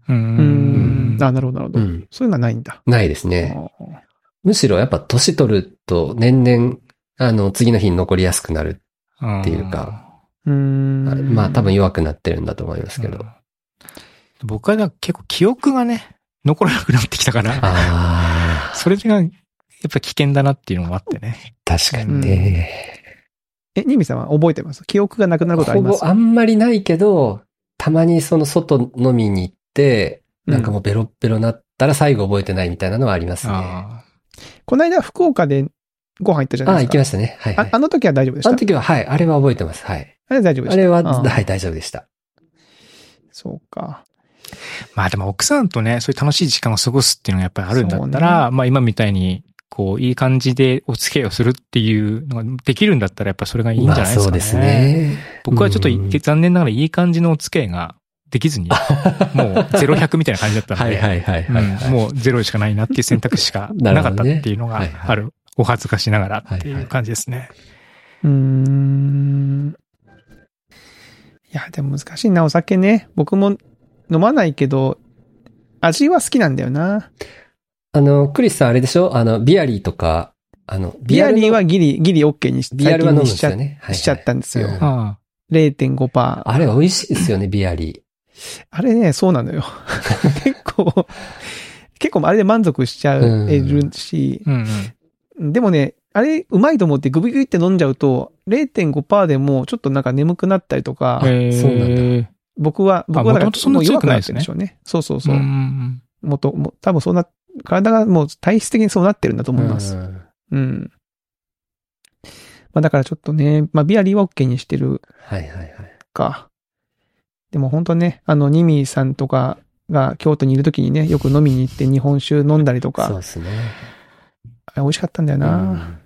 Speaker 1: う。
Speaker 2: うんん。あ、なるほど、なるほど。
Speaker 3: うん。
Speaker 2: そういうのはないんだ。
Speaker 3: ないですね。むしろやっぱ年取ると年々、あの、次の日に残りやすくなる。
Speaker 1: っ
Speaker 3: っていうか。
Speaker 2: うーん。
Speaker 3: まあ多分弱くなってるんだと思いますけど。
Speaker 1: 僕はなんか結構記憶がね、残らなくなってきたから、
Speaker 3: ああ、
Speaker 1: それが、やっぱ危険だなっていうのもあってね。
Speaker 3: 確かにね。
Speaker 2: え、ニミさんは覚えてます？記憶がなくなることあります？
Speaker 3: ほぼあんまりないけど、たまにその外飲みに行って、なんかもうベロッベロなったら最後覚えてないみたいなのはありますね。あ
Speaker 1: あ
Speaker 2: この間福岡でご飯行ったじゃない
Speaker 3: あ、
Speaker 2: ですか。
Speaker 3: 行きましたね。はい、はい。
Speaker 2: ああの時は大丈夫でした？
Speaker 3: あの時は、はい、あれは覚えてます。はい。
Speaker 2: あれ大丈夫でした？
Speaker 3: あれは、
Speaker 2: あ
Speaker 3: はい、大丈夫でした。
Speaker 2: そうか。
Speaker 1: まあでも奥さんとね、そういう楽しい時間を過ごすっていうのがやっぱりあるんだったら、まあ今みたいに、こう、いい感じでお付き合いをするっていうのができるんだったらやっぱそれがいいんじゃないですかね。
Speaker 3: まあそうですね。
Speaker 1: 僕はちょっと
Speaker 3: うん
Speaker 1: 残念ながらいい感じのお付き合いができずに、もう0-100みたいな感じだったので、
Speaker 3: はいはいはいはい、はい
Speaker 1: うんもうゼロしかないなっていう選択肢しか
Speaker 3: な
Speaker 1: かったっていうのが
Speaker 3: はいはい
Speaker 1: ある。お恥ずかしながらっていう感じですね。
Speaker 2: うーん。いや、でも難しいな、お酒ね。僕も飲まないけど、味は好きなんだよな。
Speaker 3: あの、クリスさんあれでしょ？あの、ビアリーとか、あの、
Speaker 2: ビアリー
Speaker 3: の
Speaker 2: はギリ、ギリ OK にし
Speaker 3: ビアルは飲むんで
Speaker 2: 最近にしちゃ
Speaker 3: すよね。はいはい
Speaker 2: しちゃったんですよ。
Speaker 3: うん
Speaker 1: あ
Speaker 2: 0.5%。
Speaker 3: あれ美味しいですよね、ビアリ
Speaker 2: あれね、そうなのよ。結構、結構あれで満足しちゃえるし
Speaker 1: あ、うんうん。
Speaker 2: でもね、あれ、うまいと思ってグビグビって飲んじゃうと、0.5%でもちょっとなんか眠くなったりとか、
Speaker 3: そうなんだ
Speaker 2: 僕は、僕はだからもう弱くってるんでしょうね。そうそうそうう。
Speaker 1: ん
Speaker 2: もっと、もう多分そうな、体がもう体質的にそうなってるんだと
Speaker 3: ー。
Speaker 2: 思います。
Speaker 3: うん
Speaker 2: うん。まあだからちょっとね、まあビアリーは OK にしてる
Speaker 3: はいはいはい。
Speaker 2: か。でも本当ね、あの、ニミーさんとかが京都にいる時にね、よく飲みに行って日本酒飲んだりとか、
Speaker 3: そうですね。
Speaker 2: あれ美味しかったんだよな。
Speaker 3: うん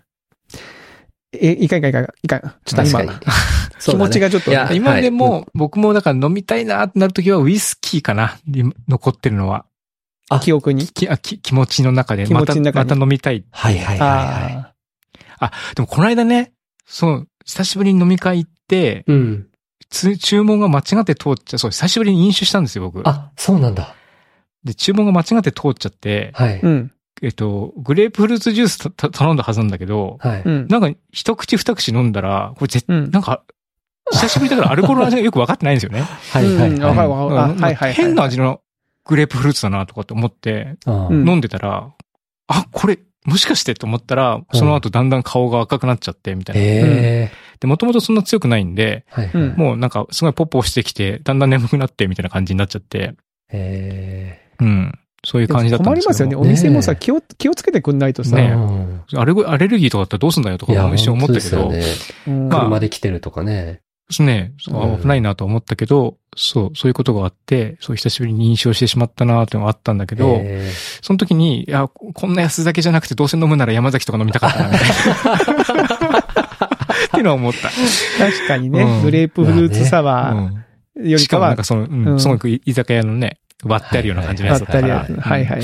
Speaker 2: え、いかんいかんいかんいかん。ちょっと今、
Speaker 3: 確かに。
Speaker 2: 気持ちがちょっと
Speaker 1: 今で
Speaker 3: はい
Speaker 1: も、僕もだから飲みたいなってなるときはウイスキーかな今残ってるのは。
Speaker 3: あ
Speaker 2: 記憶に。
Speaker 1: きあき気持ちの中で。
Speaker 2: 気持ちの中に
Speaker 1: また、また飲みたい。
Speaker 3: はいはいはいは
Speaker 2: あ
Speaker 1: でもこの間ね、そう、久しぶりに飲み会行って、
Speaker 3: い。うん。
Speaker 1: つ注文が間違って通っちゃ、そう、久しぶりに飲酒したんですよ、僕。
Speaker 3: あ、そうなんだ。
Speaker 1: で、注文が間違って通っちゃって、
Speaker 3: はい
Speaker 2: あ。う。ん。
Speaker 1: えっと、グレープフルーツジュースたた 頼んだはずなんだけど、
Speaker 3: はい。
Speaker 2: うん。
Speaker 1: なんか一口二口飲んだら、これ絶
Speaker 2: うん。
Speaker 1: なんか、久しぶりだからアルコールの味がよくわかってないんですよね。
Speaker 3: はいはい
Speaker 2: うんわかる
Speaker 3: は
Speaker 2: わかる。あ、
Speaker 1: うん
Speaker 2: はいはいはい。
Speaker 1: 変な味のグレープフルーツだなとかって思って、飲んでたら、あ、これ、もしかしてと思ったら、その後だんだん顔が赤くなっちゃって、みたいな。
Speaker 3: へえ。
Speaker 1: で、もともとそんな強くないんで、
Speaker 3: はい。
Speaker 2: うん
Speaker 1: もうなんかすごいポッポしてきて、だんだん眠くなって、みたいな感じになっちゃって、
Speaker 3: へ
Speaker 1: うん。そういう感じだったんですよ。
Speaker 2: 困りますよね。お店もさ、
Speaker 3: ね
Speaker 2: 気を、気をつけてくんないとさ。
Speaker 1: ね
Speaker 3: うん
Speaker 1: アレルアレルギーとかだったらどうすんだよとかも一瞬思ったけど、
Speaker 3: 本当ですよね
Speaker 2: うん
Speaker 1: まあ
Speaker 3: 車で来てるとかね。
Speaker 1: そうね、危ないなと思ったけど、そう、そういうことがあって、そう久しぶりに認証してしまったなっていうのがあったんだけど、
Speaker 3: へ
Speaker 1: その時に、いや、こんな安酒じゃなくてどうせ飲むなら山崎とか飲みたかったな、みたいな。っていうのは思った。
Speaker 2: 確かにね、
Speaker 1: うん
Speaker 2: グレープフルーツサワ
Speaker 1: うん
Speaker 2: ーよりかは
Speaker 1: しかもなんか、その、うん
Speaker 2: うん
Speaker 1: すごく居酒屋のね、割ってあるような感じのやつだったから。
Speaker 2: はいはいはい。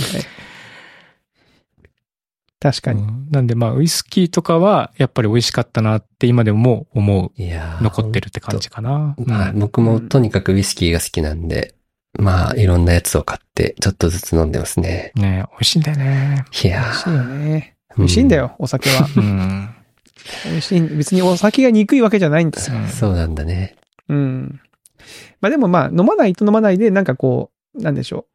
Speaker 2: 確かに。
Speaker 1: うんなんでまあ、ウイスキーとかは、やっぱり美味しかったなって今でも思
Speaker 3: いや
Speaker 1: う、残ってるって感じかな。うん
Speaker 3: はい。僕もとにかくウイスキーが好きなんで、まあ、いろんなやつを買って、ちょっとずつ飲んでますね。
Speaker 1: ね美味しいんだよね。
Speaker 3: いや
Speaker 2: 美味しいよね。
Speaker 3: うん
Speaker 2: 美味しいんだよ、お酒は。
Speaker 1: うん。
Speaker 2: 美味しい。別にお酒が憎いわけじゃないんですよ。
Speaker 1: うん
Speaker 3: そうなんだね。
Speaker 2: うん。まあでもまあ、飲まないと飲まないで、なんかこう、なんでしょう。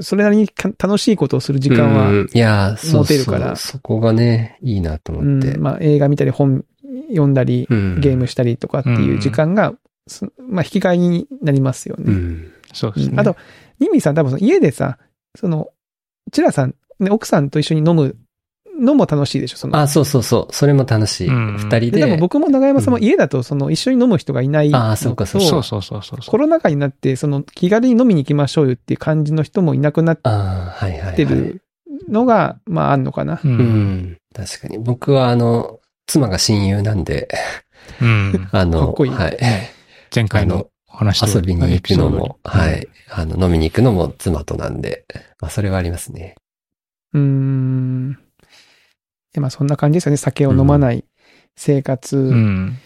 Speaker 2: それなりにか楽しいことをする時間は、
Speaker 3: うんいや、
Speaker 2: 持てる
Speaker 3: そ
Speaker 2: から
Speaker 3: う。そこがね、いいなと
Speaker 2: う
Speaker 3: 思って。
Speaker 2: ん、まあ映画見たり本読んだり、
Speaker 3: うん
Speaker 2: ゲームしたりとかっていう時間が、すまあ引き換えになりますよね。
Speaker 3: うん。
Speaker 1: そうですね。
Speaker 2: うんあと、ニミさん多分その家でさ、その、チラさん、ね、奥さんと一緒に飲むのも楽しいでしょ、その。
Speaker 3: あ、そうそうそう。それも楽しい。
Speaker 1: うん
Speaker 3: 二人
Speaker 2: で、
Speaker 3: で。
Speaker 2: 多分僕も長山さんも
Speaker 3: うん
Speaker 2: 家だと、その一緒に飲む人がいないのと。
Speaker 3: あそうかそう
Speaker 1: そうそうそうそうそう。
Speaker 2: コロナ禍になって、その気軽に飲みに行きましょうよっていう感じの人もいなくなっ
Speaker 3: ああ、はいはい、はい。
Speaker 2: てるのが、まああんのかな。
Speaker 1: う。
Speaker 3: うんん。確かに。僕はあの、妻が親友なんで、
Speaker 1: うん。
Speaker 3: あの、
Speaker 2: かっこいい
Speaker 3: はい。
Speaker 1: 前回の話と
Speaker 3: 遊びに行くのも、はい。あの、飲みに行くのも妻となんで、まあ、それはありますね。
Speaker 2: うーん。でまあそんな感じですよね。酒を飲まない生活。
Speaker 1: うん。うん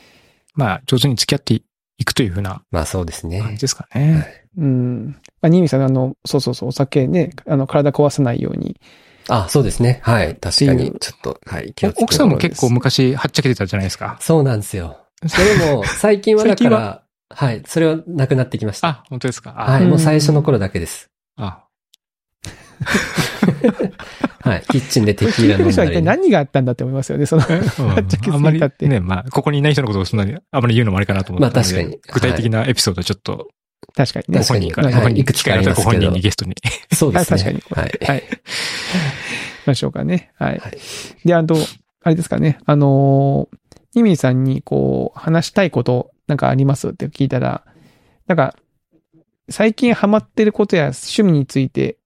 Speaker 1: まあ、上手に付き合っていくというふうな
Speaker 3: まあそうですね。
Speaker 1: 感じですか
Speaker 3: は
Speaker 1: ね。
Speaker 3: い
Speaker 2: うん。まあ、ニミさん、あの、そうそうそう、お酒ね、あの、体壊さないように。
Speaker 3: あ、そうですね。はい。確かに
Speaker 2: う、
Speaker 3: ちょっと、はい。気をつけて
Speaker 1: 奥さんも結構昔はっちゃけてたじゃないですか。
Speaker 3: そうなんですよ。それも、最近はだから、は？い。それはなくなってきました。
Speaker 1: あ、本当ですか？あ、
Speaker 3: はい。
Speaker 2: うん
Speaker 3: もう最初の頃だけです。
Speaker 1: あ、
Speaker 3: はい。キッチンでテキーラ飲ん
Speaker 2: 人は一体
Speaker 3: だり。
Speaker 2: 何があったんだって思いますよね、その。
Speaker 1: うんあんまりね、まあ、ここにいない人のことをそんなに、あんまり言うのもあれかなと思って。
Speaker 3: まあ確かに
Speaker 1: 具体的なエピソードをちょっと、
Speaker 2: 確かにね
Speaker 1: ご。本人から、
Speaker 2: はい
Speaker 1: ご本人
Speaker 3: いくつかありますけど
Speaker 1: ご本人にゲストに。
Speaker 3: そうですね。
Speaker 2: はい確か
Speaker 3: はい。
Speaker 2: はい。ましょうかね。はい。
Speaker 3: はい
Speaker 2: で、あと、あれですかね。あのー、ニミーさんにこう、話したいことなんかあります？って聞いたら、なんか、最近ハマってることや趣味について、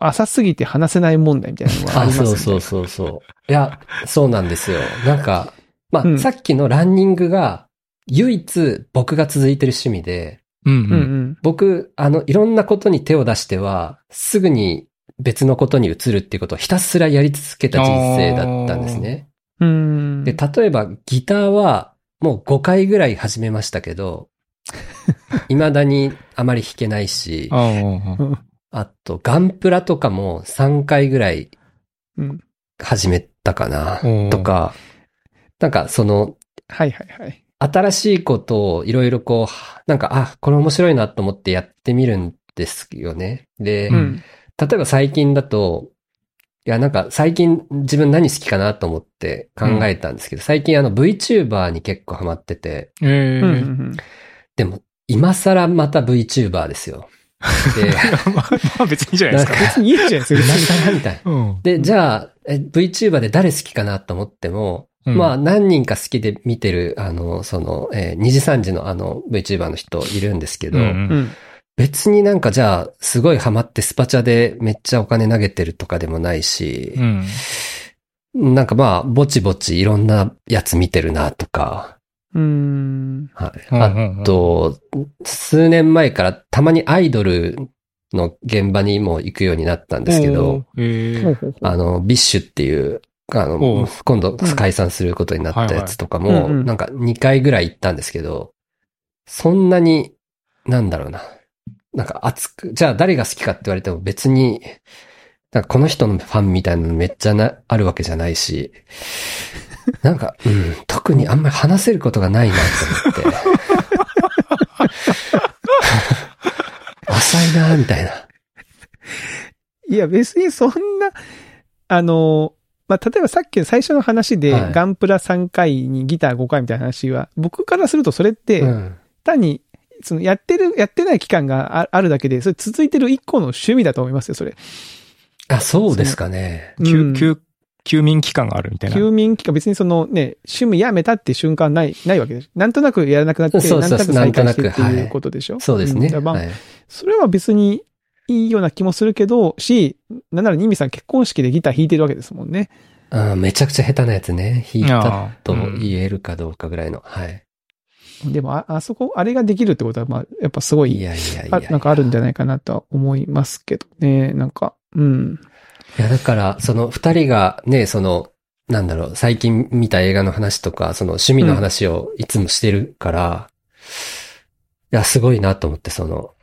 Speaker 2: 浅すぎて話せない問題みたいなのがあ
Speaker 3: あ、
Speaker 2: ります
Speaker 3: そうそうそうそう。いや、そうなんですよ。なんか、まあ、
Speaker 2: うん
Speaker 3: さっきのランニングが、唯一僕が続いてる趣味で、
Speaker 1: うん
Speaker 2: うんうん。
Speaker 3: 僕、あの、いろんなことに手を出しては、すぐに別のことに移るっていうことをひたすらやり続けた人生だったんですね。
Speaker 2: うん。
Speaker 3: で、例えばギターはもう5回ぐらい始めましたけど、未だにあまり弾けないし、
Speaker 1: あ
Speaker 3: とガンプラとかも3回ぐらい
Speaker 2: うん。
Speaker 3: 始めたかなとか、なんかその、
Speaker 2: はいはいはい。
Speaker 3: 新しいことをいろいろこう、なんか、あ、これ面白いなと思ってやってみるんですよね。で。例えば最近だと、いや、なんか最近自分何好きかなと思って考えたんですけど、最近あの VTuber に結構ハマってて。でも今更また VTuber ですよ。で、
Speaker 1: まあまあ別にいいじゃないですか。
Speaker 2: 別にいいじゃないですか。
Speaker 3: 今
Speaker 2: 別に
Speaker 3: 更みたいな。
Speaker 1: うん。
Speaker 3: で、じゃあ、え VTuber で誰好きかなと思っても、
Speaker 1: うん
Speaker 3: まあ何人か好きで見てる、あの、その、えー2時3時のあの VTuber の人いるんですけど。別になんかじゃあ、すごいハマってスパチャでめっちゃお金投げてるとかでもないし
Speaker 1: う、ん。
Speaker 3: なんかまあ、ぼちぼちいろんなやつ見てるなとか、
Speaker 2: うん。
Speaker 3: はい。あと、数年前からたまにアイドルの現場にも行くようになったんですけど、あの、 BiSHっていう、あ
Speaker 1: お
Speaker 3: の
Speaker 1: う、
Speaker 3: 今度解散することになったやつとかも、なんか2回ぐらい行ったんですけど、そんなに、なんだろうな。なんか熱く、じゃあ誰が好きかって言われても別に、なんかこの人のファンみたいなのめっちゃな、あるわけじゃないし、なんか、うん、特にあんまり話せることがないなと思って。浅いなみたいな。
Speaker 2: いや、別にそんな、あの、まあ、例えばさっきの最初の話で、
Speaker 3: はい
Speaker 2: ガンプラ3回にギター5回みたいな話は、僕からするとそれって、
Speaker 3: うん。
Speaker 2: 単に、そのやってる、やってない期間がああるだけで、それ続いてる一個の趣味だと思いますよ、それ。
Speaker 3: あ、そうですかね。
Speaker 2: うん
Speaker 1: 休休休眠期間があるみたいな。
Speaker 2: 休眠期間、別にそのね、趣味やめたって瞬間ない、ないわけでしょ。なんとなくやらなくなって、
Speaker 3: そうそう
Speaker 2: なんとなく再開してって
Speaker 3: なんとなく
Speaker 2: いうことでしょ。
Speaker 3: そうですね。
Speaker 2: んだからまあ
Speaker 3: はい
Speaker 2: それは別にいいような気もするけど、し、なんならニミさん結婚式でギター弾いてるわけですもんね。
Speaker 3: あーめちゃくちゃ下手なやつね。弾いたと
Speaker 1: うん
Speaker 3: 言えるかどうかぐらいの。はい。
Speaker 2: でも、あ、あそこ、あれができるってことは、まあ、やっぱすごい、
Speaker 3: いやいやいや
Speaker 2: あなんかあるんじゃないかなとは思いますけどね。なんか、うん。
Speaker 3: いや、だから、その二人がね、その、なんだろう、最近見た映画の話とか、その趣味の話をいつもしてるから、いや、すごいなと思って、その、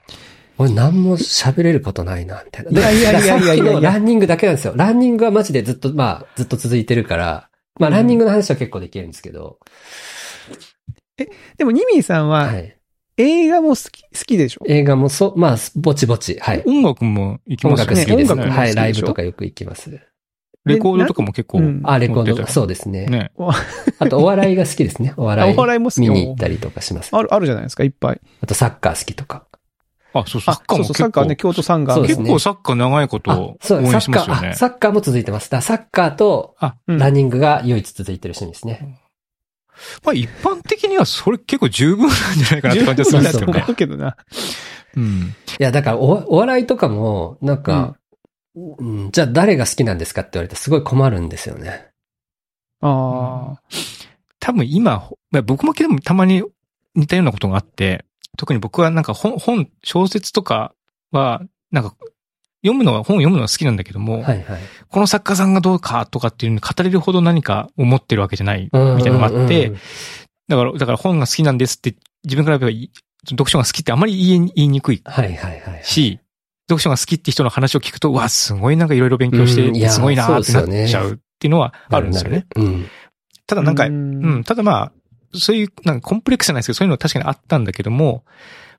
Speaker 3: 俺何も喋れることないな、みたいな。
Speaker 2: いやいやいやいや
Speaker 3: ランニングだけなんですよ。ランニングはマジでずっと、まあ、ずっと続いてるから、まあ、ランニングの話は結構できるんですけど、
Speaker 2: でも、ニミさんは
Speaker 3: はい。
Speaker 2: 映画も好き、好きでしょ？
Speaker 3: 映画もそう、まあ、ぼちぼち、はい。
Speaker 1: 音楽も行き
Speaker 3: 音
Speaker 1: ますよね。
Speaker 3: 楽好きです。
Speaker 2: 音楽も好きでしょ？
Speaker 3: はい、ライブとかよく行きます。
Speaker 1: レコードとかも結構。
Speaker 2: うん
Speaker 3: あ、レコード、そうですね。
Speaker 1: ね。
Speaker 3: あと、お笑いが好きですね。お笑い。
Speaker 2: お笑いも好き？
Speaker 3: 見に行ったりとかします。
Speaker 2: ある、あるじゃないですか、いっぱい。
Speaker 3: あと、サッカー好きとか。
Speaker 1: あ、そう、サ
Speaker 2: あ
Speaker 1: ッカーも
Speaker 2: そうそう、サッカーね、、京都サンガー
Speaker 1: 結
Speaker 3: そうですね
Speaker 1: 構サッカー長いこ
Speaker 3: あ
Speaker 1: と
Speaker 3: そう、
Speaker 1: 応
Speaker 3: サッカー、
Speaker 1: 援しますよね
Speaker 3: あ、。サッカーも続いてます。だサッカーとランニングが唯一続いてる趣味ですね。
Speaker 1: まあ一般的にはそれ結構十分なんじゃないかなって感じがするんです
Speaker 2: だと
Speaker 1: よね。
Speaker 2: 思うけどな。
Speaker 1: うん。
Speaker 3: いや、だからお、お笑いとかも、なんか、うんじゃあ誰が好きなんですかって言われてすごい困るんですよね。
Speaker 2: ああ。
Speaker 1: 多分今、まあ僕もでもたまに似たようなことがあって、特に僕はなんか本、本、小説とかは、なんか、読むのは、本を読むのは好きなんだけども、
Speaker 3: はいはい。
Speaker 1: この作家さんがどうかとかっていうのに語れるほど何か思ってるわけじゃないみたいなのがあって、だから、だから本が好きなんですって自分から言えば読書が好きってあまり言い言いにくい
Speaker 3: はいはいはい。
Speaker 1: し、読書が好きって人の話を聞くと、うわ、すごいなんかいろいろ勉強して、
Speaker 3: うん
Speaker 1: すごいなーってなっちゃうっていうのはあるんですよね。
Speaker 3: うん。
Speaker 1: ただなんか、
Speaker 2: う
Speaker 1: うんん、ただまあ、そういう、なんかコンプレックスじゃないですけど、そういうの確かにあったんだけども、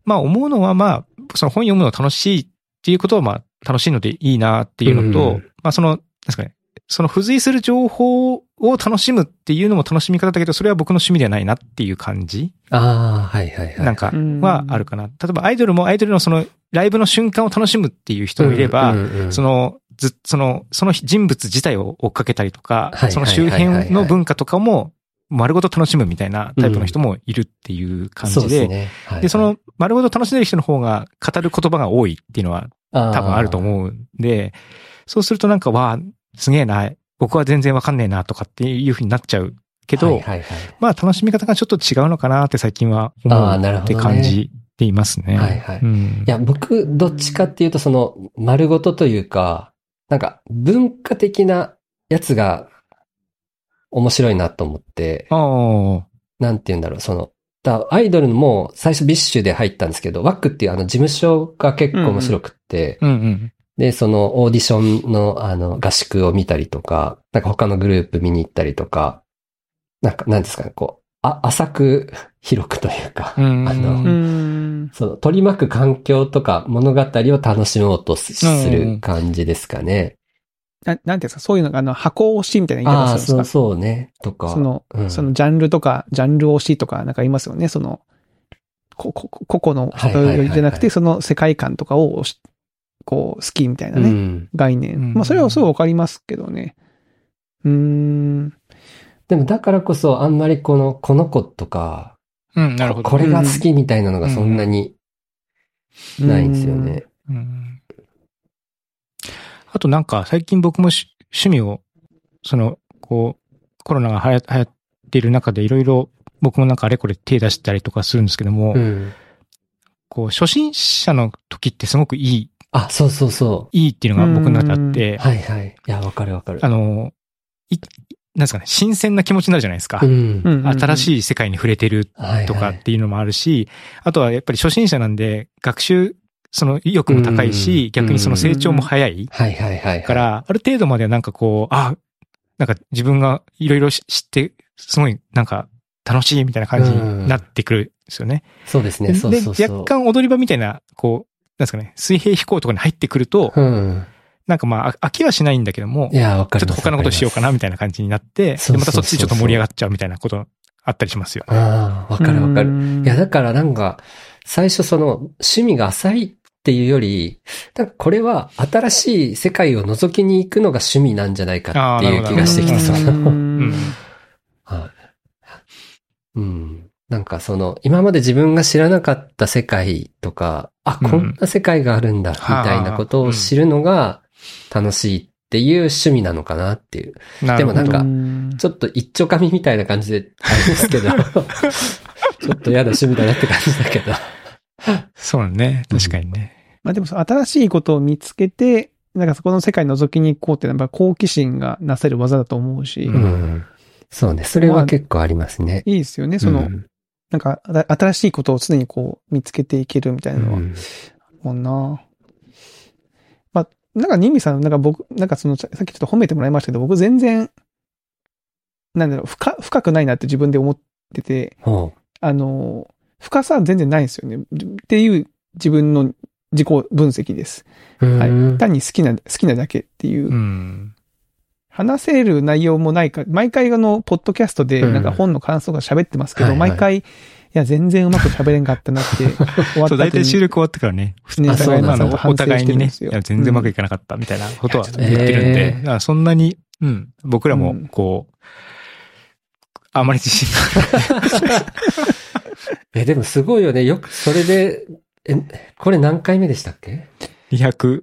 Speaker 1: まあ思うのはまあ、その本読むの楽しいっていうことはまあ楽しいのでいいなっていうのと、
Speaker 3: うん。
Speaker 1: まあその、ですかね、その付随する情報を楽しむっていうのも楽しみ方だけど、それは僕の趣味ではないなっていう感じ。
Speaker 3: ああ、はいはいはい。
Speaker 1: なんか
Speaker 2: うん。
Speaker 1: はあるかな。例えばアイドルもアイドルのそのライブの瞬間を楽しむっていう人もいれば、その、ず、その、その人物自体を追っかけたりとか
Speaker 3: はい、
Speaker 1: その周辺の文化とかも丸ごと楽しむみたいなタイプの人もいるっていう感じで、
Speaker 3: そうですね。はい
Speaker 1: で、その、丸ごと楽しんでる人の方が語る言葉が多いっていうのは多分あると思うんで、そうするとなんか、わあ、すげえな、僕は全然わかんねえなとかっていう風になっちゃうけど、
Speaker 3: はいはいはい。
Speaker 1: まあ楽しみ方がちょっと違うのかなって最近は思うって感じていますね。
Speaker 3: はいはい。
Speaker 1: うん。
Speaker 3: いや、僕、どっちかっていうと、その、丸ごとというか、なんか、文化的なやつが、面白いなと思って、
Speaker 1: ああ、
Speaker 3: なんて言うんだろう、その、だアイドルも最初 BiSH で入ったんですけど、 WACK っていうあの事務所が結構面白くって、
Speaker 1: うんうん。
Speaker 3: で、そのオーディションのあの合宿を見たりとか、なんか他のグループ見に行ったりとか、なんか、なんですかね、こう、あ、浅く広くというか、
Speaker 1: うん
Speaker 3: あの、
Speaker 2: うん。
Speaker 3: その取り巻く環境とか物語を楽しもうとする感じですかね。
Speaker 2: ななんていうんですか、そういうのが、あの、箱推しみたいな言い方するんですか？
Speaker 3: そうね。とか。
Speaker 2: その、
Speaker 3: うん
Speaker 2: そのジャンルとか、ジャンル推しとか、なんか言いますよね。その、こ、こ、個々の
Speaker 3: はいはいはいはい
Speaker 2: じゃなくて、その世界観とかをこう、好きみたいなね、
Speaker 3: うん。
Speaker 2: 概念。
Speaker 1: うん
Speaker 2: まあ、それはすごいわかりますけどね。うーん。
Speaker 3: でもだからこそあんまりこの、この子とか、
Speaker 1: うん、なるほど。
Speaker 3: これが好きみたいなのがそんなにないんですよね。
Speaker 1: うんあとなんか最近僕もし趣味を、その、こう、コロナが流行流行っている中でいろいろ僕もなんかあれこれ手出したりとかするんですけども、
Speaker 3: うん。
Speaker 1: こう、初心者の時ってすごくいい、
Speaker 3: あ、そうそうそ
Speaker 1: いいっていうのが僕の中であっ
Speaker 3: う。
Speaker 1: て、
Speaker 3: はいはい。いや、わかるわかる。
Speaker 1: あの、い、なんですかね、新鮮な気持ちになるじゃないですか。
Speaker 3: うん。
Speaker 2: うん
Speaker 1: 新
Speaker 2: い。
Speaker 1: しい世界に触れてる
Speaker 3: はい
Speaker 1: とか
Speaker 3: はい
Speaker 1: っていうのもあるし、あとはやっぱり初心者なんで学習、その意欲も高いし、
Speaker 3: うん
Speaker 1: 逆にその成長も早い
Speaker 3: はいはいはい。
Speaker 1: から、ある程度まではなんかこう、あ、なんか自分がいろいろ知って、すごいなんか楽しいみたいな感じになってくるんですよね。
Speaker 3: そうですね、
Speaker 1: で
Speaker 3: そうそうそう。
Speaker 1: 若干踊り場みたいな、こう、なんですかね、水平飛行とかに入ってくると、
Speaker 3: うん。
Speaker 1: なんかまあ、飽きはしないんだけども
Speaker 3: い、や、わか
Speaker 1: ちょっと
Speaker 3: る。
Speaker 1: 他のことしようかなみたいな感じになって、でまたそっちでちょっと盛り上がっちゃうみたいなことあったりしますよ。
Speaker 3: ああ、わかるわかる。
Speaker 2: る
Speaker 3: いや、だからなんか、最初その趣味が浅いっていうより、なんかこれは新しい世界を覗きに行くのが趣味なんじゃないかっていう気がしてきて、その、
Speaker 1: うん
Speaker 3: はい。うん。なんかその、今まで自分が知らなかった世界とか、あ、
Speaker 1: うん
Speaker 3: こんな世界があるんだ、みたいなことを知るのが楽しいっていう趣味なのかなっていう。でもなんか
Speaker 2: うん
Speaker 3: ちょっと一丁紙みたいな感じで、あれですけど、ちょっと嫌な趣味だなって感じだけど。
Speaker 1: そうね。確かにね。
Speaker 2: まあでも新しいことを見つけて、なんかそこの世界覗きに行こうっていうのはやっぱ好奇心がなせる技だと思うし、
Speaker 1: う
Speaker 3: うん。そうね。それは結構ありますね。
Speaker 2: いいですよね。その、
Speaker 3: うん
Speaker 2: なんか新しいことを常にこう見つけていけるみたいなのは。
Speaker 3: うん
Speaker 2: もんな。まあ、なんかニミさん、なんか僕、なんかその、ささっきちょっと褒めてもらいましたけど、僕全然、なんだろう、深、深くないなって自分で思ってて、
Speaker 3: ほ
Speaker 2: あの、深さは全然ないんですよね。っていう自分の自己分析です。
Speaker 3: う。
Speaker 2: は
Speaker 3: うん
Speaker 2: い。単に好きな、好きなだけっていう。
Speaker 1: うん。
Speaker 2: 話せる内容もないか、毎回あの、ポッドキャストでなんか本の感想が喋ってますけど、毎回、いや、全然うまく喋れんかったなって、終わ
Speaker 1: そう、
Speaker 2: った後に
Speaker 1: 大体収録終わってからね、
Speaker 2: ね
Speaker 3: あそう
Speaker 1: お互いにね、いや、全然うまくい
Speaker 2: か
Speaker 1: かなかったみたいなことは
Speaker 2: うん
Speaker 1: 言ってるんで、
Speaker 3: いやちょっと
Speaker 1: だからそんなに、うん、僕らも
Speaker 2: うん、
Speaker 1: こう、あまり自信が
Speaker 3: え、でもすごいよね。よく、それで、え、これ何回目でしたっけ
Speaker 1: ？200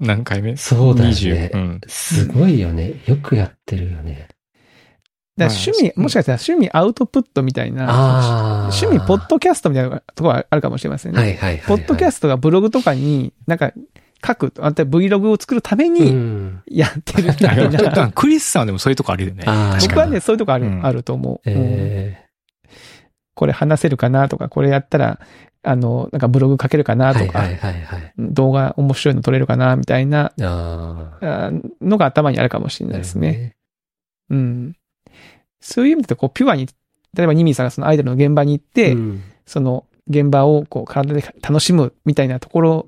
Speaker 1: 何回目？
Speaker 3: そうだよね
Speaker 1: 20。うん。
Speaker 3: すごいよね。よくやってるよね。
Speaker 2: だ趣味、
Speaker 1: うん
Speaker 2: もしかしたら趣味アウトプットみたいな。趣味ポッドキャストみたいなところはあるかもしれませんね。
Speaker 3: はいはいはいはい。
Speaker 2: ポッドキャストがブログとかになんか書く、あと Vlog を作るため
Speaker 3: う
Speaker 2: に
Speaker 3: ん。
Speaker 2: やってるみたいな。
Speaker 1: らクリスさんでもそういうとこあるよね。
Speaker 2: 僕はね、そういうとこある、
Speaker 1: うん
Speaker 2: あると思う、うん
Speaker 3: え
Speaker 2: これ話せるかなとか、これやったら、あの、なんかブログ書けるか
Speaker 3: ー、
Speaker 2: なとか、
Speaker 3: はいはいはいはい。
Speaker 2: 動画面白いの撮れるかなみたいなのが頭にあるかもしれないですね。うん。そういう意味でこう、ピュアに例えばニミーさんがそのアイドルの現場に行って、
Speaker 3: うん
Speaker 2: その現場をこう体で楽しむみたいなところ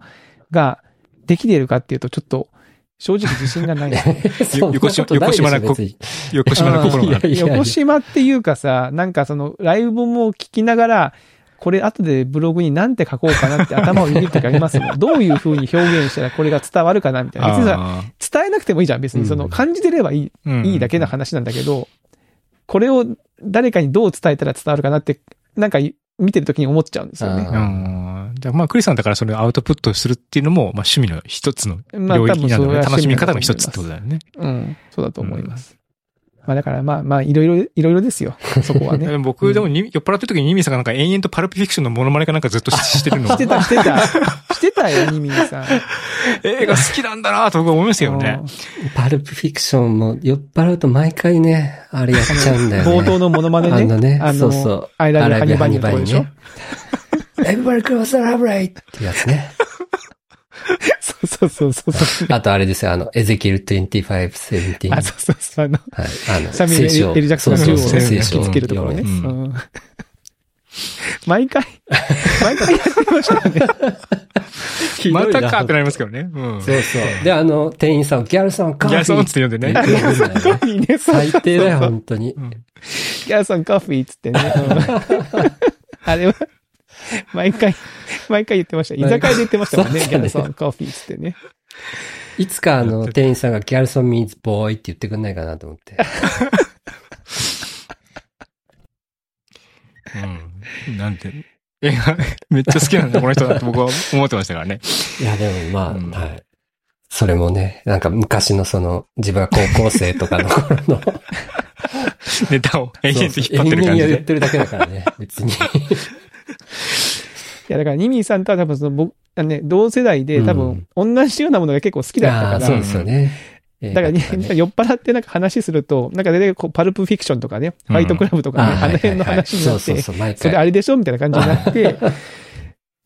Speaker 2: ができているかっていうとちょっと正直自信がないですね。
Speaker 3: そんなことないでしょ
Speaker 1: 横島な横島な心が
Speaker 2: 横島っていうかさ、なんかそのライブも聞きながら、これ後でブログになんて書こうかなって頭を握るときありますもん。どういう風に表現したらこれが伝わるかなみたいな。別にさ、
Speaker 1: あ
Speaker 2: 伝えなくてもいいじゃん。別にその
Speaker 3: うん
Speaker 2: 感じてればいい、
Speaker 1: ーうん
Speaker 2: いいだけの話なんだけど、これを誰かにどう伝えたら伝わるかなって、なんか見てるときに思っちゃうんですよね。
Speaker 1: う
Speaker 3: あ
Speaker 1: ん。じゃあまあ、クリスさんだからそれをアウトプットするっていうのも、まあ趣味の一つの
Speaker 2: まあ
Speaker 1: 領域なんだよね。楽しみ方の一つってことだよね。
Speaker 2: うん。そうだと思います。まあだからまあまあ、いろいろ、いろいろですよ。そこはね。
Speaker 1: 僕、でもに酔っ払ってる時にニミさんがなんか延々とパルプフィクションのモノマネかなんかずっとししてるの。
Speaker 2: してた、してた。してたよ、ニミーさん。
Speaker 1: 映画好きなんだなと僕は思いますよね。
Speaker 3: パルプフィクションも酔っ払うと毎回ね、あれやっちゃうんだよね。
Speaker 2: 冒頭のモノマネね。
Speaker 3: あのね、
Speaker 2: あの
Speaker 3: そうそう。
Speaker 2: アイラブハニーバニーのとこでしょ
Speaker 3: Everybody close the library! ってやつね。
Speaker 2: そうそうそうそう。
Speaker 3: あとあれですよ、あの、エゼキエル2517。
Speaker 2: あ、そうそうそう。あの、
Speaker 3: はい。あの、
Speaker 2: サミュエル・ジャクソンの銃を
Speaker 3: そうそうそう
Speaker 2: ね焼き付けるところね。
Speaker 1: う
Speaker 2: うんん毎回、毎回やってましたよね。
Speaker 1: またかってなりますけどね。うん。
Speaker 3: そうそう。で、あの、店員さん、ギャルソン、カーフィー
Speaker 1: ギャルソンっつって呼んでね。
Speaker 2: ギャルソンカフィーね。そう
Speaker 3: 最低だよ、本当に。
Speaker 1: うん
Speaker 2: ギャルソンカフィーっつってね。うん あれは、毎回、毎回言ってました。居酒屋で言ってましたもんね。
Speaker 3: そうだね
Speaker 2: ギャルソンカフィーっつってね。
Speaker 3: いつかあの、店員さんがギャルソン means boy って言ってくんないかなと思って。
Speaker 1: うん。なんて、映画めっちゃ好きなんだ、この人だって僕は思ってましたからね。
Speaker 3: いや、でもまあ、
Speaker 1: うん
Speaker 3: はい。それもね、なんか昔のその、自分は高校生とかの頃の、
Speaker 1: ネタを延々と引っ張ってる
Speaker 3: 延々
Speaker 1: 感じで。
Speaker 3: 言ってるだけだからね、別に。
Speaker 2: いや、だから、ニミーさんとは多分その、僕、あのね、同世代で多分、同じようなものが結構好きだったから、
Speaker 3: ああそうですよね。
Speaker 2: だから、
Speaker 3: ね。
Speaker 2: 酔っ払ってなんか話すると、なんか大体こう、パルプフィクションとかね、ファイトクラブとかね、
Speaker 3: あ
Speaker 2: あの辺の話になって、
Speaker 3: そ
Speaker 2: れあ
Speaker 3: 回。
Speaker 2: れでしょみたいな感じになって、っ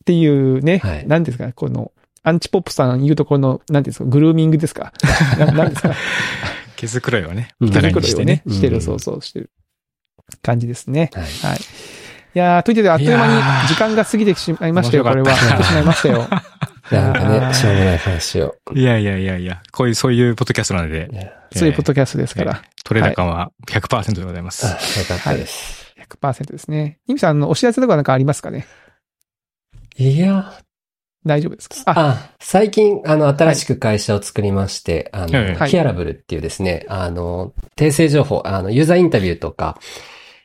Speaker 2: ていうね、
Speaker 3: はい。
Speaker 2: なんですか、この、アンチポップさん言うところの、なんですか、グルーミングですか？ななんですか？
Speaker 1: 毛づくろいをね、
Speaker 3: うん。
Speaker 1: お互い
Speaker 2: をね。
Speaker 1: にしてね。、
Speaker 2: してる、
Speaker 3: うん
Speaker 2: そうそう、してる。感じですね。
Speaker 3: はい。
Speaker 2: はい。いやー、ということで、あっという間に時間が過ぎてしまいましたよ、これは。やってしまいましたよ。
Speaker 3: なんかね、しょうもない話を。
Speaker 1: いやいやいやいや、こういう、そういうポッドキャストなので、
Speaker 3: ね
Speaker 2: そういうポッドキャストですから。
Speaker 1: 取れ高は100%でございます。
Speaker 3: あ、よかったです。
Speaker 2: 100%ですね。ニミさん、あの、お知らせとかなんかありますかね？
Speaker 3: いや、
Speaker 2: 大丈夫ですか？あ、
Speaker 3: あ、最近、あの、新しく会社を作りまして、あ
Speaker 1: はい
Speaker 3: の、
Speaker 2: はい
Speaker 3: ヒアラブルっていうですね、あの、訂正情報、あの、ユーザーインタビューとか、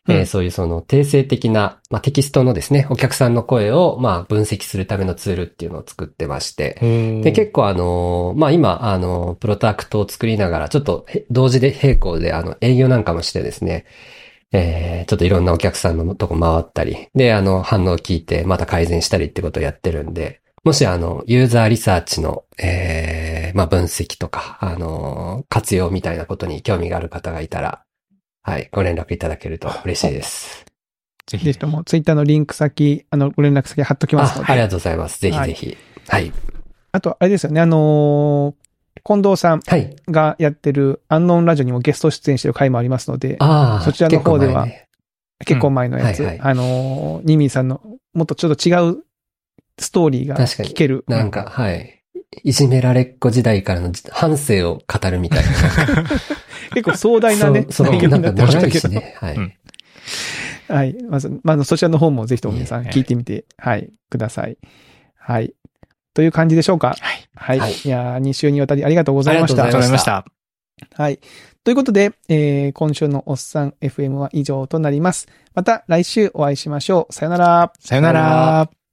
Speaker 3: えー
Speaker 2: うん
Speaker 3: そういうその訂正的な、まあ、テキストのですね、お客さんの声を、まあ、分析するためのツールっていうのを作ってまして、で、結構あの、まあ、今、あの、プロダクトを作りながら、ちょっとへ同時で並行で、あの、営業なんかもしてですね、えー、ちょっといろんなお客さんのとこ回ったり、で、あの、反応を聞いて、また改善したりってことをやってるんで、もしあの、ユーザーリサーチの、えー、まあ、分析とか、あの、活用みたいなことに興味がある方がいたら、はい、ご連絡いただけると嬉しいです。
Speaker 1: ぜひ
Speaker 2: ぜひ。とも、ツイッターのリンク先、あの、ご連絡先貼っときますので。
Speaker 3: あありがとうございます。ぜひぜひ。はい。
Speaker 2: あと、あれですよね、あのー近藤さん
Speaker 3: はい。
Speaker 2: がやってるアンノーンラジオにもゲスト出演してる回もありますので、
Speaker 3: ああ、
Speaker 2: そちらの方では
Speaker 3: 結構前ね
Speaker 2: 結構前のやつ、
Speaker 3: うんはいはい
Speaker 2: あのーニミーさんのもっとちょっと違うストーリーが
Speaker 3: 確かに
Speaker 2: 聞ける。
Speaker 3: なんか、はい。いじめられっ子時代からの反省を語るみたいな。
Speaker 2: 結構壮大なね、
Speaker 3: そう、そうなんか長い。しね。はい。
Speaker 1: うん
Speaker 2: はい。まず、まずそちらの方もぜひとも皆さん聞いてみて、はい、ください。はい。という感じでしょうか？
Speaker 1: はい。
Speaker 2: はい。
Speaker 3: はい
Speaker 2: い、やー、2週にわたりありがとうございました
Speaker 3: ありがとう。ございました
Speaker 1: ありがとうございました。
Speaker 2: はい。ということで、えー、今週のおっさん FM は以上となります。また来週お会いしましょう。さよなら。
Speaker 1: さよなら。